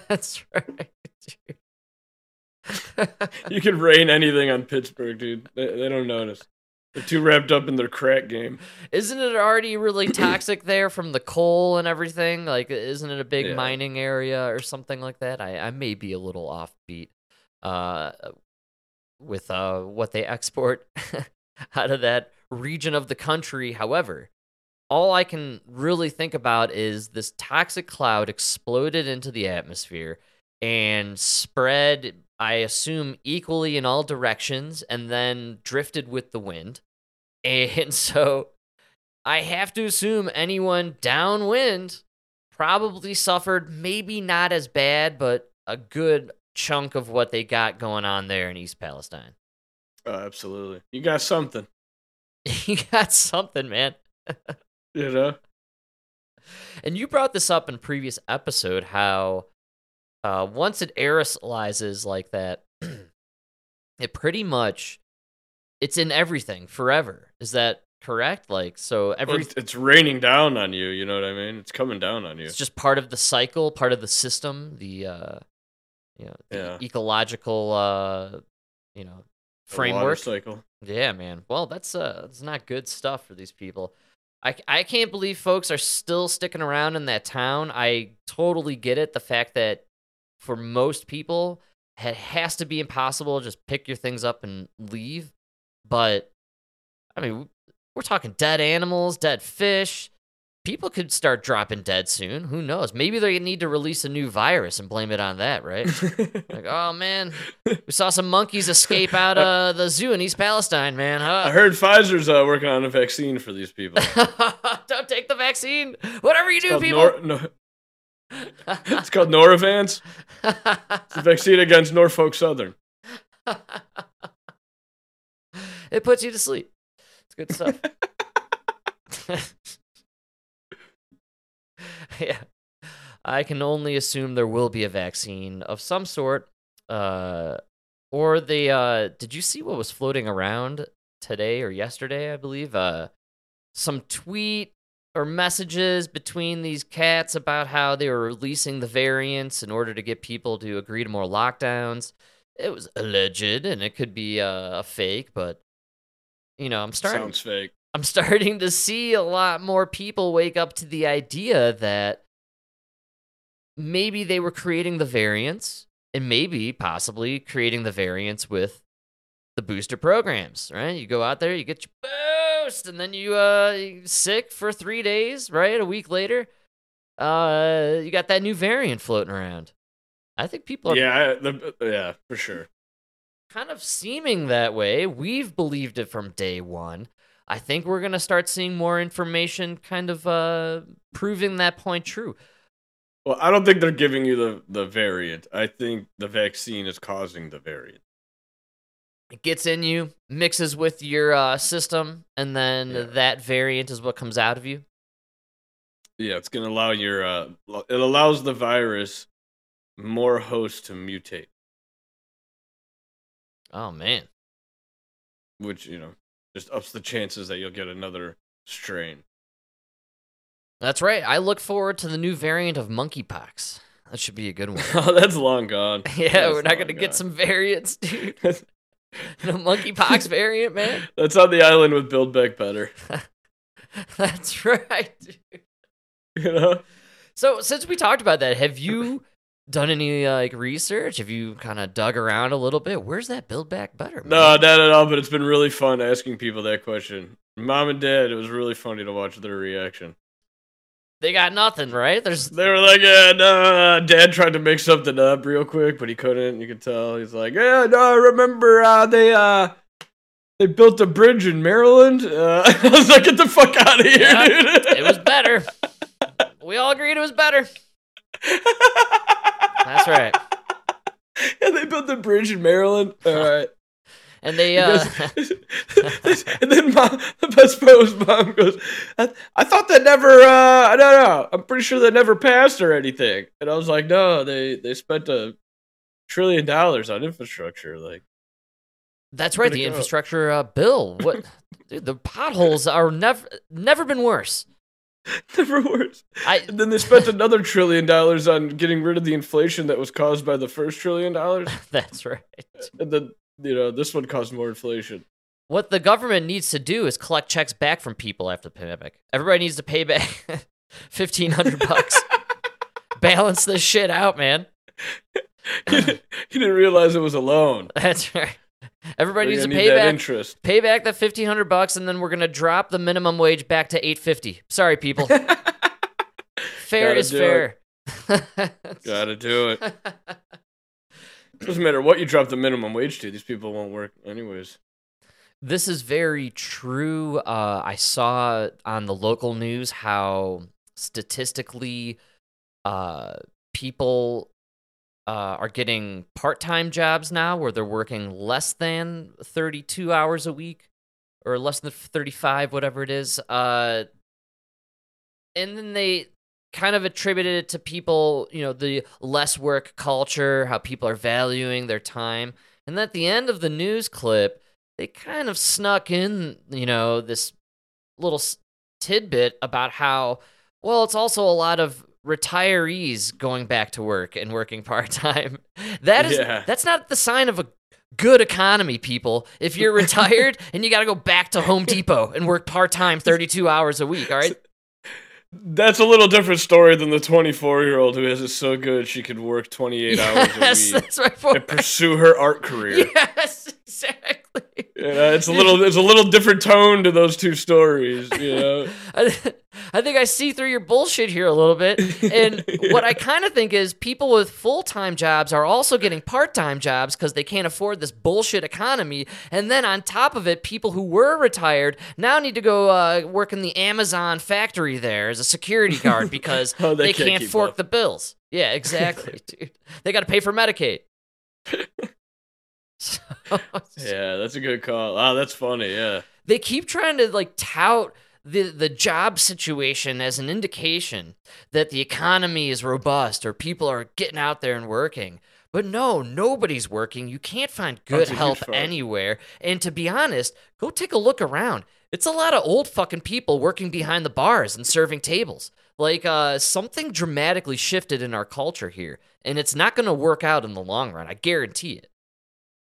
That's right. You can rain anything on Pittsburgh, dude. They, they don't notice. They're too wrapped up in their crack game. Isn't it already really toxic there from the coal and everything? Like, isn't it a big Yeah. mining area or something like that? I, I may be a little offbeat uh, with uh, what they export out of that region of the country. However, all I can really think about is this toxic cloud exploded into the atmosphere and spread, I assume, equally in all directions and then drifted with the wind. And so I have to assume anyone downwind probably suffered, maybe not as bad, but a good chunk of what they got going on there in East Palestine. Oh, absolutely. You got something, you got something, man. you know? And you brought this up in previous episode how uh, once it aerosolizes like that, it pretty much it's in everything forever. Is that correct? Like so Well, every it's, it's raining down on you, you know what I mean? It's coming down on you. it's just part of the cycle, part of the system, the uh you know, the Yeah. ecological uh you know, framework. cycle. Yeah, man. Well, that's uh that's not good stuff for these people. I, I can't believe folks are still sticking around in that town. I totally get it. The fact that for most people it has to be impossible. Just pick your things up and leave. But I mean, we're talking dead animals, dead fish. People could start dropping dead soon. Who knows? Maybe they need to release a new virus and blame it on that, right? like, oh man, we saw some monkeys escape out of the zoo in East Palestine, man. Huh? I heard Pfizer's uh, working on a vaccine for these people. Don't take the vaccine. Whatever you do, people. Nor- no- it's called Noravans. It's a vaccine against Norfolk Southern. it puts you to sleep. It's good stuff. yeah. I can only assume there will be a vaccine of some sort. Uh, or they, uh, did you see what was floating around today or yesterday, I believe? Uh, some tweet or messages between these cats about how they were releasing the variants in order to get people to agree to more lockdowns. It was alleged and it could be uh, a fake, but you know, I'm starting Sounds fake. I'm starting to see a lot more people wake up to the idea that maybe they were creating the variants and maybe possibly creating the variants with the booster programs, right? You go out there, you get your and then you uh sick for three days, right? A week later, uh you got that new variant floating around. I think people are Yeah, I- the, yeah, for sure. kind of seeming that way. We've believed it from day one. I think we're gonna start seeing more information, kind of uh, proving that point true. Well, I don't think they're giving you the, the variant. I think the vaccine is causing the variant. It gets in you, mixes with your uh, system, and then Yeah. that variant is what comes out of you. Yeah, it's gonna allow your uh, it allows the virus more hosts to mutate, Oh man, which you know just ups the chances that you'll get another strain. that's right. I look forward to the new variant of monkeypox. That should be a good one. oh, that's long gone. yeah, That's we're not gonna get some variants, dude. the monkeypox variant, man. That's on the island with Build Back Better. That's right. Dude. You know. So since we talked about that, have you done any like research? Have you kind of dug around a little bit? Where's that build back better? No, not at all. But it's been really fun asking people that question. Mom and Dad, it was really funny to watch their reaction. They got nothing, right? There's They were like, "Yeah, no." Dad tried to make something up real quick, but he couldn't. You could tell. He's like, "Yeah, no, I remember uh, they uh they built a bridge in Maryland." Uh, I was like, "Get the fuck out of here, Yeah, dude!" it was better. we all agreed it was better. That's right. Yeah, they built the bridge in Maryland. All right. And they, uh, and then mom, the best part was mom goes, I, I thought that never, uh, I don't know. I'm pretty sure that never passed or anything. And I was like, no, they, they spent a trillion dollars on infrastructure. Like, that's right, the go. infrastructure uh, bill. What, dude, the potholes are never, never been worse. never worse. I, And then they spent another trillion dollars on getting rid of the inflation that was caused by the first trillion dollars. that's right. And then, you know, this one caused more inflation. What the government needs to do is collect checks back from people after the pandemic. Everybody needs to pay back fifteen hundred bucks. Balance this shit out, man. He didn't realize it was a loan. That's right. Everybody We're needs to pay need back interest. pay back that fifteen hundred bucks, and then we're gonna drop the minimum wage back to eight fifty. Sorry, people. fair Gotta is fair. Gotta do it. Doesn't matter what you drop the minimum wage to; these people won't work anyways. This is very true. Uh, I saw on the local news how statistically, uh, people uh, are getting part-time jobs now, where they're working less than thirty-two hours a week, or less than thirty-five, whatever it is. Uh, and then they kind of attributed it to people, you know, the less work culture, how people are valuing their time. And at the end of the news clip, they kind of snuck in, you know, this little tidbit about how, well, it's also a lot of retirees going back to work and working part time. That is Yeah. that's not the sign of a good economy, people. If you're retired and you got to go back to Home Depot and work part time 32 hours a week, all right? That's a little different story than the 24 year old who has it so good she could work 28 hours a Yes, week that's my point. and pursue her art career. Yes, exactly. You know, it's a little, it's a little different tone to those two stories. You know, I, I think I see through your bullshit here a little bit. And what I kind of think is people with full time jobs are also getting part time jobs because they can't afford this bullshit economy. And then on top of it, people who were retired now need to go uh, work in the Amazon factory there as a security guard because Oh, they they, can't can't, fork up. the bills. Yeah, exactly, dude. They got to pay for Medicaid. Yeah, that's a good call. Ah, that's funny. Yeah, they keep trying to like tout the the job situation as an indication that the economy is robust or people are getting out there and working. But no, nobody's working. You can't find good health anywhere. And to be honest, go take a look around. It's a lot of old fucking people working behind the bars and serving tables. Like uh, something dramatically shifted in our culture here, and it's not going to work out in the long run. I guarantee it.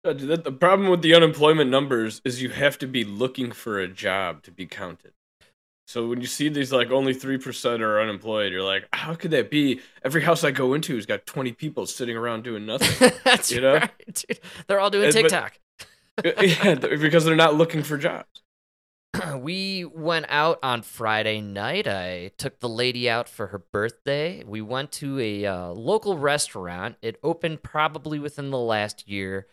Uh, the problem with the unemployment numbers is you have to be looking for a job to be counted. So when you see these like only three percent are unemployed, you're like, how could that be? Every house I go into has got 20 people sitting around doing nothing. That's You know? right, dude. They're all doing but- TikTok. yeah, because they're not looking for jobs. we went out on Friday night. I took the lady out for her birthday. We went to a uh, local restaurant. It opened probably within the last year.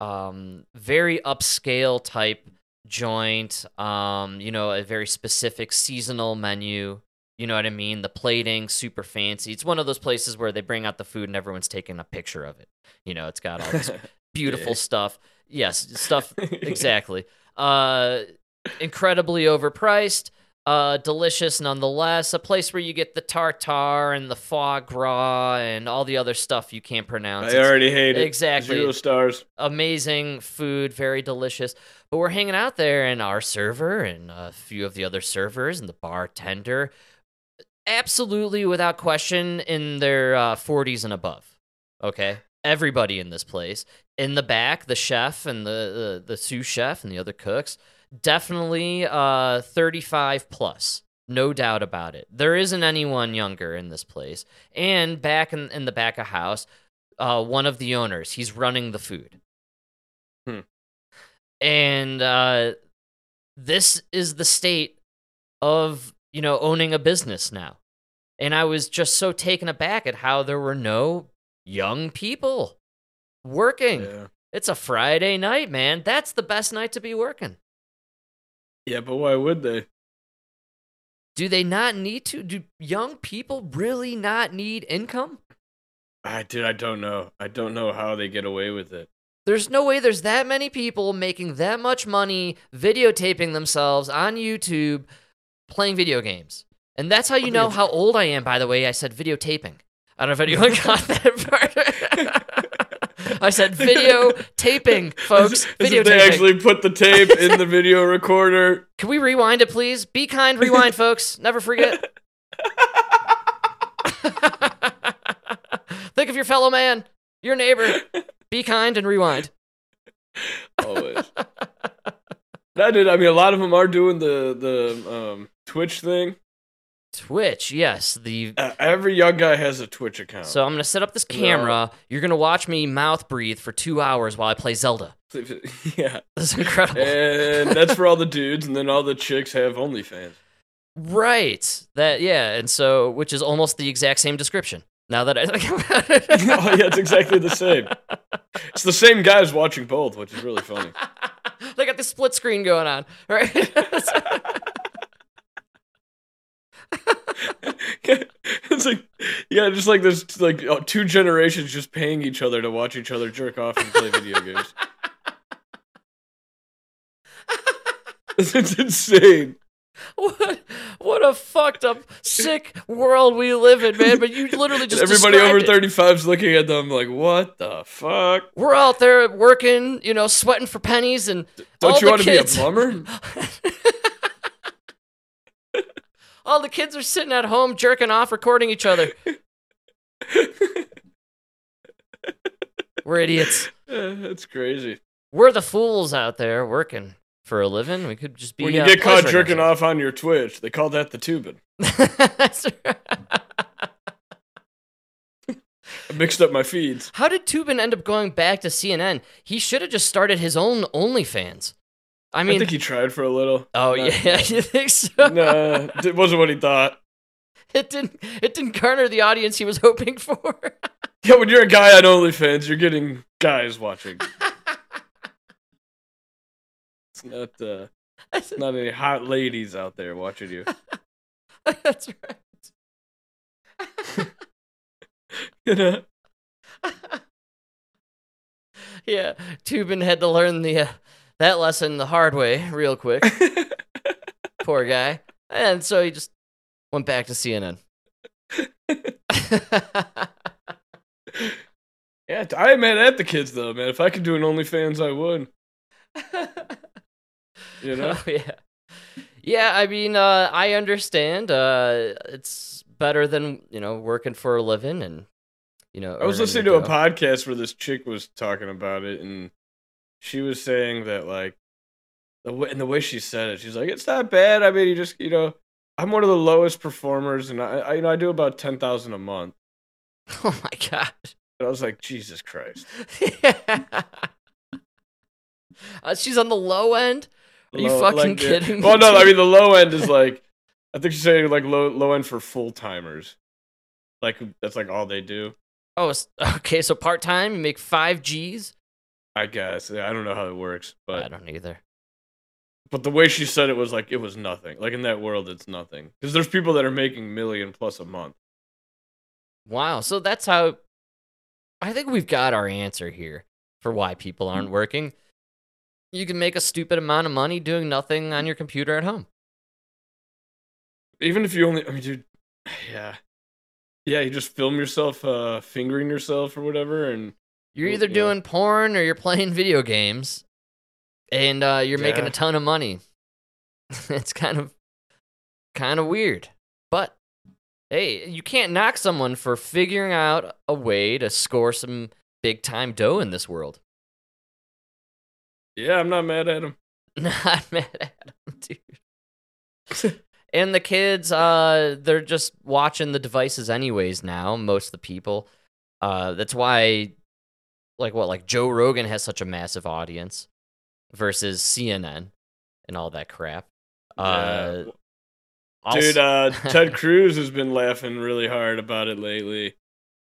Um, very upscale type joint. Um, you know, a very specific seasonal menu. You know what I mean? The plating super fancy. It's one of those places where they bring out the food and everyone's taking a picture of it. You know, it's got all this beautiful Yeah. stuff. Yes, stuff exactly. Uh incredibly overpriced, uh delicious nonetheless. A place where you get the tartar and the foie gras and all the other stuff you can't pronounce. I It's already hate it. Exactly. Zero stars. Amazing food, very delicious. But we're hanging out there and our server and a few of the other servers and the bartender absolutely without question in their uh, 40s and above. Okay? Everybody in this place. In the back, the chef and the, the, the sous chef and the other cooks, definitely uh, 35 plus. No doubt about it. There isn't anyone younger in this place. And back in, in the back of house, uh, one of the owners, he's running the food. Hmm. And uh, this is the state of you know owning a business now and i was just so taken aback at how there were no young people working Yeah. it's a friday night man that's the best night to be working Yeah, but why would they? do they not need to do young people really not need income I dude, I don't know. I don't know how they get away with it. There's no way there's that many people making that much money videotaping themselves on YouTube playing video games. And that's how you know how old I am, by the way. I said videotaping. I don't know if anyone got that part. I said video taping, folks. Video they taping. actually put the tape in the video recorder. Can we rewind it, please? Be kind, rewind, folks. Never forget. Think of your fellow man, your neighbor. Be kind and rewind. Always. no, dude. I mean, a lot of them are doing the the um, Twitch thing. Twitch, yes. The Uh, every young guy has a Twitch account. so I'm gonna set up this camera. You're gonna watch me mouth breathe for two hours while I play Zelda. yeah, that's incredible. and that's for all the dudes, and then all the chicks have OnlyFans. Right. That yeah, and so which is almost the exact same description. Now that I think about it. oh yeah, it's exactly the same. It's the same guys watching both, which is really funny. they got the split screen going on, right? it's like, yeah, just like there's like uh, two generations just paying each other to watch each other jerk off and play video games. it's, insane. what what a fucked up, sick world we live in, man. But you literally just Everybody over it. 35 is looking at them like, what the fuck? We're out there working, you know, sweating for pennies, and Don't you want to be a plumber? All the kids are sitting at home jerking off, recording each other. We're idiots. Eh, That's crazy. We're the fools out there working for a living. We could just be. When you uh, get caught jerking off on your Twitch, they call that the tubing. ourselves. I mixed up my feeds. How did Toobin end up going back to CNN? He should have just started his own OnlyFans. I mean, I, think he tried for a little. oh Nah, yeah, you think so? no, it wasn't what he thought. It didn't. It didn't garner the audience he was hoping for. Yeah, when you're a guy on OnlyFans, you're getting guys watching. it's not uh it's not any hot ladies out there watching you. That's right. You know? Yeah, Toobin had to learn the uh, that lesson the hard way, real quick. Poor guy. And so he just went back to CNN. Yeah, I ain't mad at the kids though, man. If I could do an OnlyFans, I would. You know? Oh, yeah. Yeah, I mean, uh, I understand. Uh, it's better than, you know, working for a living and, you know. I was listening to a podcast where this chick was talking about it, and she was saying that like the way, and the way she said it, she's like, "It's not bad. I mean, you just you know, I'm one of the lowest performers, and I, I you know I do about ten thousand a month." Oh my god. And I was like, Jesus Christ. Uh, she's on the low end? Are you fucking like, yeah. kidding me? Well, no, I mean the low end is like, I think she's saying like low low end for full timers, like that's like all they do. Oh, okay. So part time, you make five G's. I guess. I don't know how it works, but I don't either. but the way she said it was like it was nothing. Like in that world, it's nothing because there's people that are making million plus a month. Wow. So that's how. I think we've got our answer here for why people aren't working. You can make a stupid amount of money doing nothing on your computer at home. Even if you only, I mean, dude, yeah, yeah, you just film yourself uh fingering yourself or whatever, and You're either yeah. doing porn or you're playing video games, and uh, you're making a ton of money. it's kind of, kind of weird, but hey, you can't knock someone for figuring out a way to score some big time dough in this world. yeah, I'm not mad at him. Not mad at him, dude. and the kids, uh, they're just watching the devices anyways now. Most of the people, uh, that's why, like what, like Joe Rogan has such a massive audience versus CNN and all that crap. Uh, Dude, uh, Ted Cruz has been laughing really hard about it lately.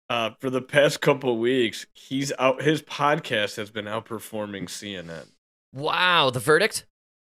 Uh, for the past couple weeks, he's out. His podcast has been outperforming CNN. wow, the verdict.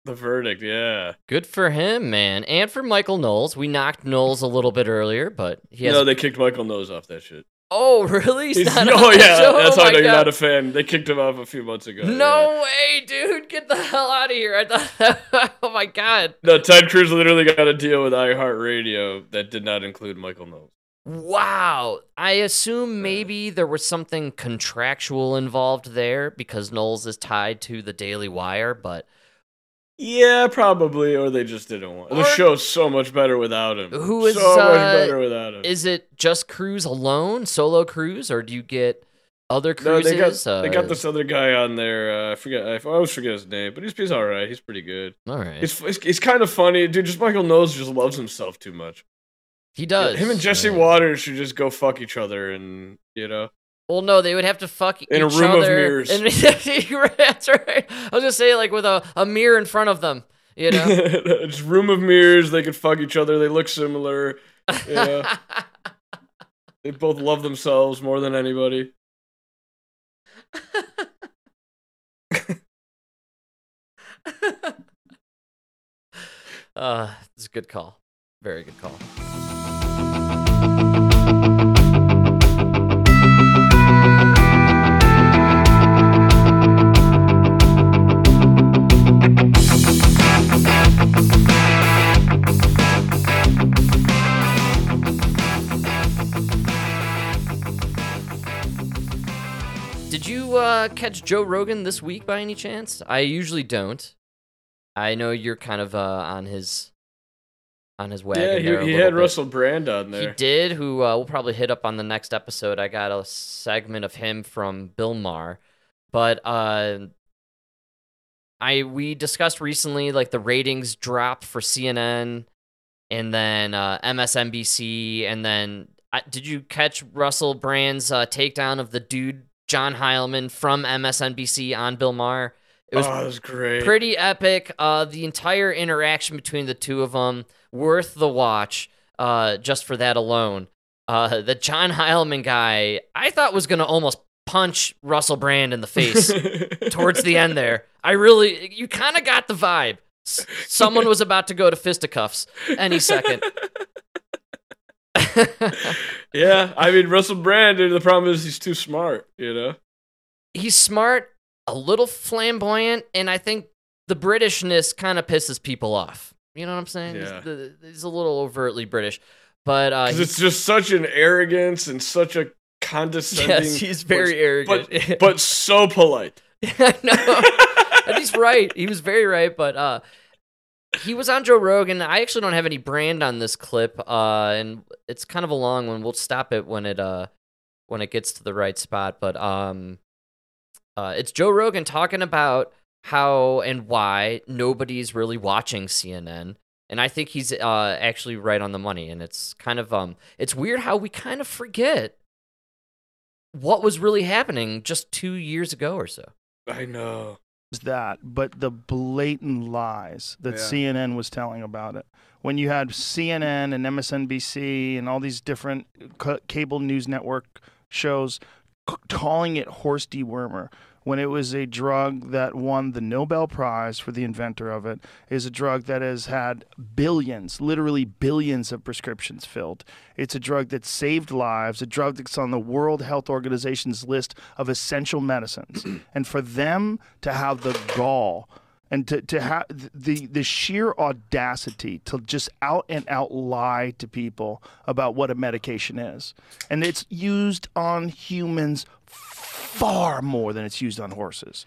The verdict, yeah. Good for him, man, and for Michael Knowles. We knocked Knowles a little bit earlier, but he has no, they kicked Michael Knowles off that shit. Oh, really? He's He's- not oh yeah, show? that's Oh how I know you're not a fan. They kicked him off a few months ago. No way, dude! Get the hell out of here! I thought. oh my god! No, Ted Cruz literally got a deal with iHeartRadio that did not include Michael Knowles. Wow. I assume maybe there was something contractual involved there because Knowles is tied to the Daily Wire, but Yeah, probably, or they just didn't want. The Or- show's so much better without him. who is so much uh, better without him? Is it just Cruz alone, solo Cruz, or do you get other No, they got cruises? they got Uh, this other guy on there. Uh, I forget. I always forget his name, but he's he's all right. He's pretty good. All right. He's, he's he's kind of funny, dude. Just Michael Knowles just loves himself too much. He does. Him and Jesse Yeah. Watters should just go fuck each other, and you know. Well, no, they would have to fuck In a room of other. mirrors. And, that's right. I was just saying, like with a, a mirror in front of them. You know. it's room of mirrors. They could fuck each other. They look similar. Yeah. they both love themselves more than anybody. uh, it's a good call. Very good call. You uh, catch Joe Rogan this week by any chance? I usually don't. I know you're kind of uh, on his on his wagon. yeah, he, he had bit. Russell Brand on there. He did, who uh, we'll probably hit up on the next episode. I got a segment of him from Bill Maher, but uh, I we discussed recently like the ratings drop for CNN, and then uh, MSNBC, and then uh, did you catch Russell Brand's uh, takedown of the dude John Heilemann from MSNBC on Bill Maher? It was oh, that was great. pretty epic. Uh, the entire interaction between the two of them worth the watch. Uh, just for that alone. Uh, the John Heilemann guy, I thought was gonna almost punch Russell Brand in the face towards the end there. I really, you kind of got the vibe. S- Someone was about to go to fisticuffs any second. yeah, I mean Russell Brand. The problem is he's too smart. You know. He's smart, a little flamboyant, and I think the Britishness kind of pisses people off. You know what I'm saying? He's Yeah. the- He's a little overtly British, but uh, he's- it's just such an arrogance and such a condescending. Yes, he's very arrogant. but, but so polite. I know. he's right. He was very right, but uh he was on Joe Rogan. I actually don't have any brand on this clip, uh, and it's kind of a long one. We'll stop it when it uh when it gets to the right spot. But um uh it's Joe Rogan talking about how and why nobody's really watching CNN. And I think he's uh actually right on the money. And it's kind of um it's weird how we kind of forget what was really happening just two years ago or so. I know. That, but the blatant lies that Yeah. CNN was telling about it. When you had CNN and MSNBC and all these different c- cable news network shows c- calling it horse dewormer, when it was a drug that won the Nobel Prize for the inventor of it, is a drug that has had billions, literally billions of prescriptions filled. It's a drug that saved lives, a drug that's on the World Health Organization's list of essential medicines. and for them to have the gall and to, to have the, the sheer audacity to just out and out lie to people about what a medication is. And it's used on humans far more than it's used on horses.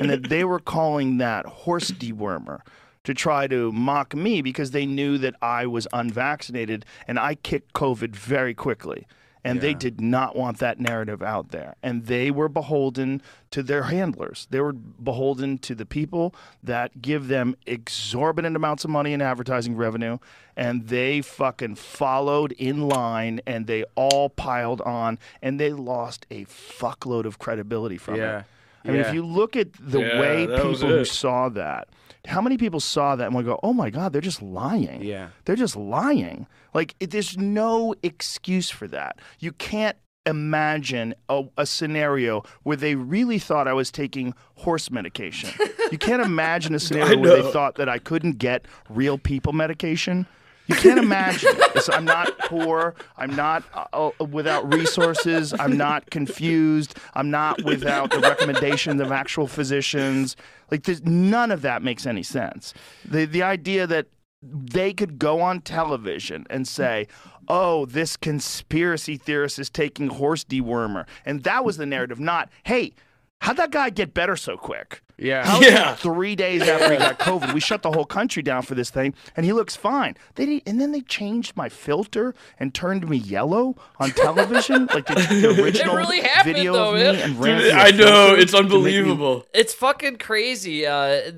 and that they were calling that horse dewormer to try to mock me because they knew that I was unvaccinated and I kicked COVID very quickly. And they did not want that narrative out there. And they were beholden to their handlers. They were beholden to the people that give them exorbitant amounts of money in advertising revenue. And they fucking followed in line and they all piled on and they lost a fuckload of credibility from Yeah. it. I mean, if you look at the Yeah, way that was people who it. saw that, how many people saw that and would go, "Oh my God, they're just lying." Yeah. they're just lying. Like it, there's no excuse for that. You can't imagine a, a scenario where they really thought I was taking horse medication. you can't imagine a scenario where they know. thought that I couldn't get real people medication. You can't imagine. It's- I'm not poor. I'm not uh, uh, without resources. I'm not confused. I'm not without the recommendations of actual physicians. Like, none of that makes any sense. The the idea that they could go on television and say, "Oh, this conspiracy theorist is taking horse dewormer," and that was the narrative. Not, "Hey, how'd that guy get better so quick?" Yeah. How is it Yeah. three days after he got COVID, we shut the whole country down for this thing, and he looks fine. They didn't- and then they changed my filter and turned me yellow on television, like the, the original really happened, video though, of me, and ran through a I know it's to make me- unbelievable. It's fucking crazy. Uh,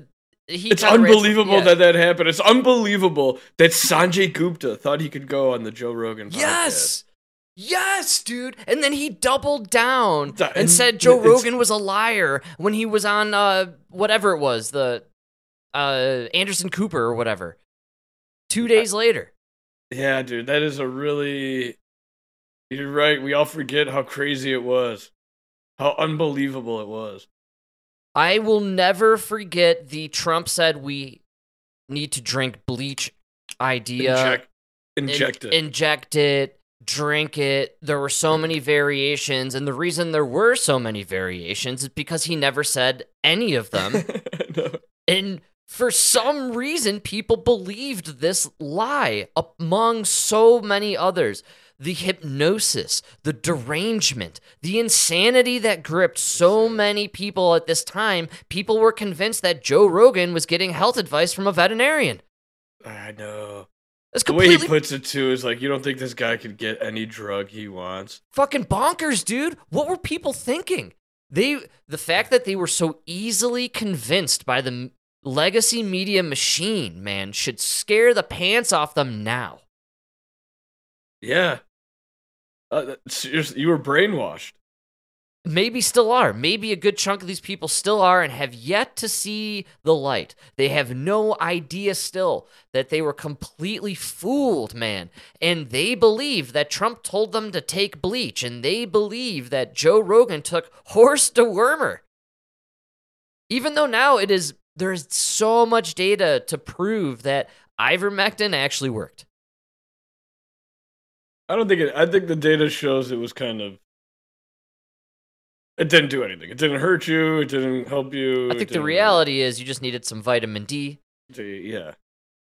he It's unbelievable yeah. that that happened. It's unbelievable that Sanjay Gupta thought he could go on the Joe Rogan podcast. Yes. Yes, dude. And then he doubled down That- and said Joe Rogan was a liar when he was on uh whatever it was, the uh Anderson Cooper or whatever. 2 days later. Yeah, dude, that is a really. You're right. We all forget how crazy it was, how unbelievable it was. I will never forget the Trump said we need to drink bleach idea. Inject, in- it. Inject it, drink it. There were so many variations. And the reason there were so many variations is because he never said any of them. And for some reason, people believed this lie among so many others. The hypnosis, the derangement, the insanity that gripped so many people at this time, people were convinced that Joe Rogan was getting health advice from a veterinarian. I know. That's The way he puts it too is like, you don't think this guy could get any drug he wants? fucking bonkers, dude. What were people thinking? They the fact that they were so easily convinced by the legacy media machine, man, should scare the pants off them now. Yeah. Uh, seriously, you were brainwashed. Maybe still are. Maybe a good chunk of these people still are and have yet to see the light. They have no idea still that they were completely fooled, man. And they believe that Trump told them to take bleach, and they believe that Joe Rogan took horse dewormer. Even though now it is there's so much data to prove that ivermectin actually worked. I don't think it. I think the data shows it was kind of. It didn't do anything. It didn't hurt you. It didn't help you. I think the reality is you just needed some vitamin D, D Yeah.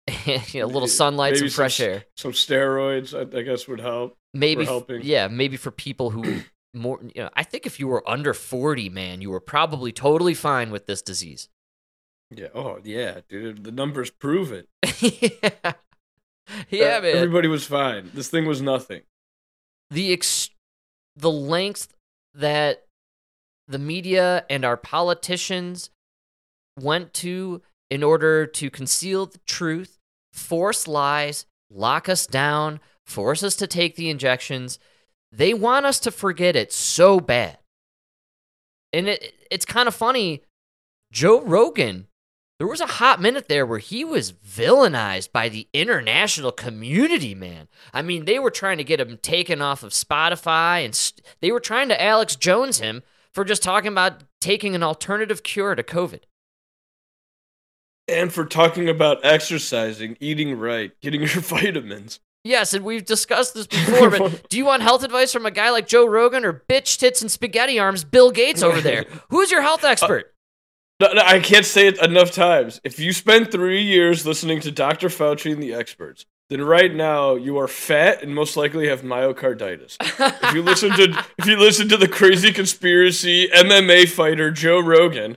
you know, a little sunlight, some fresh air. Some steroids, I, I guess, would help. maybe helping. yeah maybe for people who more you know i think if you were under 40 man you were probably totally fine with this disease Yeah. Oh, yeah, dude. The numbers prove it. yeah yeah Uh, man Everybody was fine. This thing was nothing. the ex- the length that the media and our politicians went to in order to conceal the truth, force lies, lock us down, force us to take the injections. They want us to forget it so bad. And it, it's kind of funny. Joe Rogan, there was a hot minute there where he was villainized by the international community, man. I mean, they were trying to get him taken off of Spotify and st- they were trying to Alex Jones him for just talking about taking an alternative cure to COVID. And for talking about exercising, eating right, getting your vitamins. Yes, and we've discussed this before, but do you want health advice from a guy like Joe Rogan or bitch tits and spaghetti arms Bill Gates over there? Who's your health expert? No, no, I can't say it enough times. If you spend three years listening to Dr. Fauci and the experts, then right now you are fat and most likely have myocarditis. if you listen to if you listen to the crazy conspiracy MMA fighter Joe Rogan,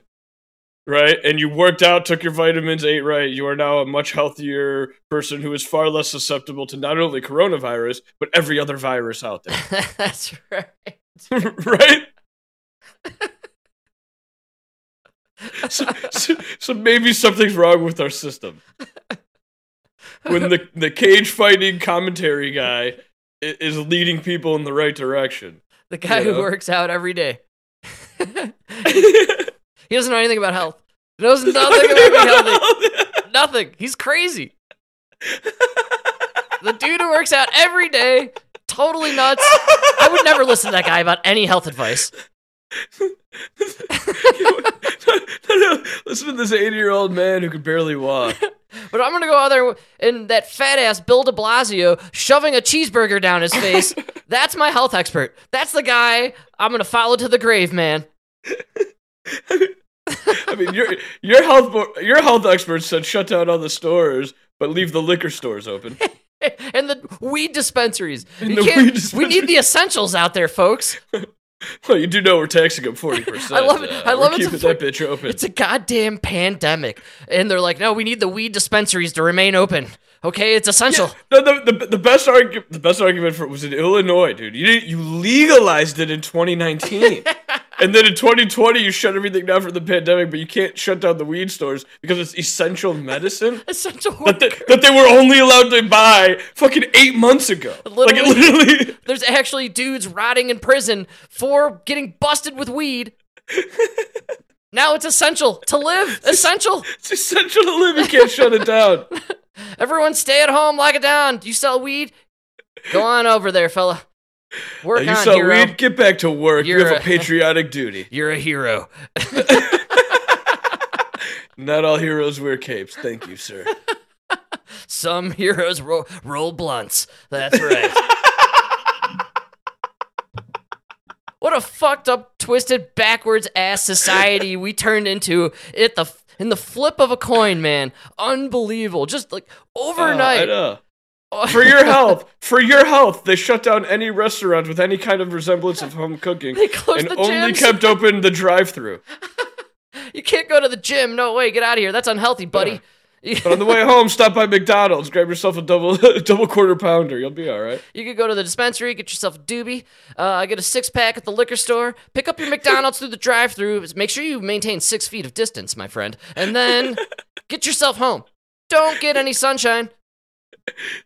right, and you worked out, took your vitamins, ate right, you are now a much healthier person who is far less susceptible to not only coronavirus but every other virus out there. That's right. right? so, so, so maybe something's wrong with our system. When the the cage fighting commentary guy is leading people in the right direction. The guy You who works out every day. he doesn't know anything about health. He knows nothing about being healthy. Nothing. He's crazy. the dude who works out every day, totally nuts. I would never listen to that guy about any health advice. Listen to this 80 year old man who can barely walk. but I'm gonna go out there and that fat ass Bill De Blasio shoving a cheeseburger down his face. That's my health expert. That's the guy I'm gonna follow to the grave, man. I mean, your your health bo- your health experts said shut down all the stores, but leave the liquor stores open. and the weed dispensaries. And You can't- weed We need the essentials out there, folks. well, you do know we're taxing them forty percent. I love it. I love a keeping that bitch open. It's a goddamn pandemic, and they're like, "No, we need the weed dispensaries to remain open." Okay, it's essential. No, the, the, the best argument the best argument for it was in Illinois, dude. You you legalized it in 2019, and then in 2020 you shut everything down for the pandemic, but you can't shut down the weed stores because it's essential medicine Essential. that they, that they were only allowed to buy fucking eight months ago. Like Literally. literally, There's actually dudes rotting in prison for getting busted with weed. now it's essential to live. Essential. it's essential to live. You can't shut it down. Everyone stay at home, lock it down. Do you sell weed? Go on over there, fella. Work Uh, you on, sell hero. weed, get back to work. you You're have a a- patriotic duty. You're a hero. Not all heroes wear capes. Thank you, sir. Some heroes ro- roll blunts. That's right. what a fucked up, twisted, backwards ass society we turned into at the in the flip of a coin, man. Unbelievable. Just like uh, Oh, overnight. know. For your health, for your health, they shut down any restaurant with any kind of resemblance of home cooking, They closed and the only gyms. kept open the drive-through. you can't go to the gym. No way. Get out of here. That's unhealthy, buddy. But on the way home, stop by McDonald's, grab yourself a double double quarter pounder. You'll be all right. You could go to the dispensary, get yourself a doobie, uh, get a six pack at the liquor store, pick up your McDonald's through the drive through. Make sure you maintain six feet of distance, my friend, and then get yourself home. Don't get any sunshine.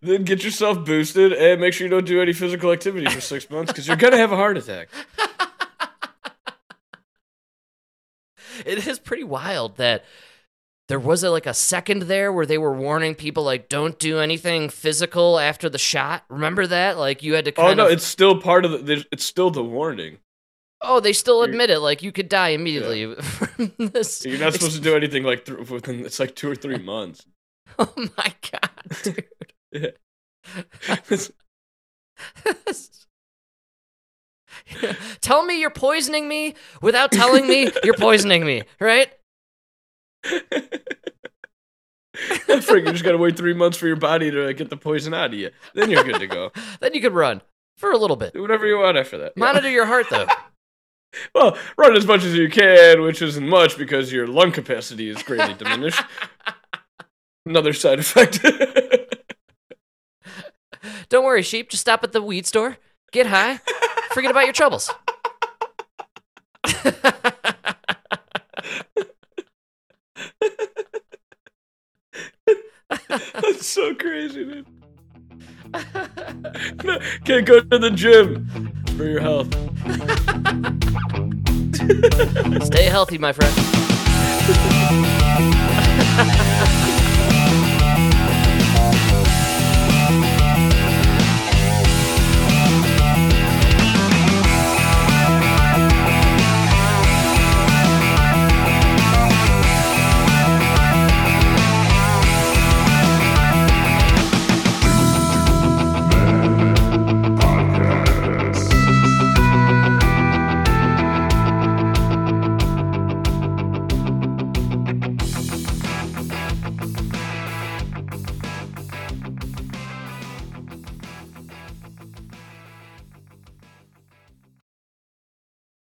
Then get yourself boosted and make sure you don't do any physical activity for six months because you're gonna have a heart attack. It is pretty wild that there was a, like a second there where they were warning people like don't do anything physical after the shot. Remember that? Like you had to Oh no, of it's still part of the. It's still the warning. Oh, they still admit it. Like you could die immediately from this. You're not supposed to do anything like th- within. It's like two or three months. Oh my god, dude. Tell me you're poisoning me without telling me you're poisoning me, right? You just gotta wait three months for your body to get the poison out of you. Then you're good to go. Then you can run for a little bit. Do whatever you want after that. Yeah. Monitor your heart though. Well, run as much as you can, which isn't much because your lung capacity is greatly diminished. Another side effect. Don't worry, sheep. Just stop at the weed store, get high, forget about your troubles. That's so crazy, man. No, Can't go to the gym for your health. Stay healthy, my friend.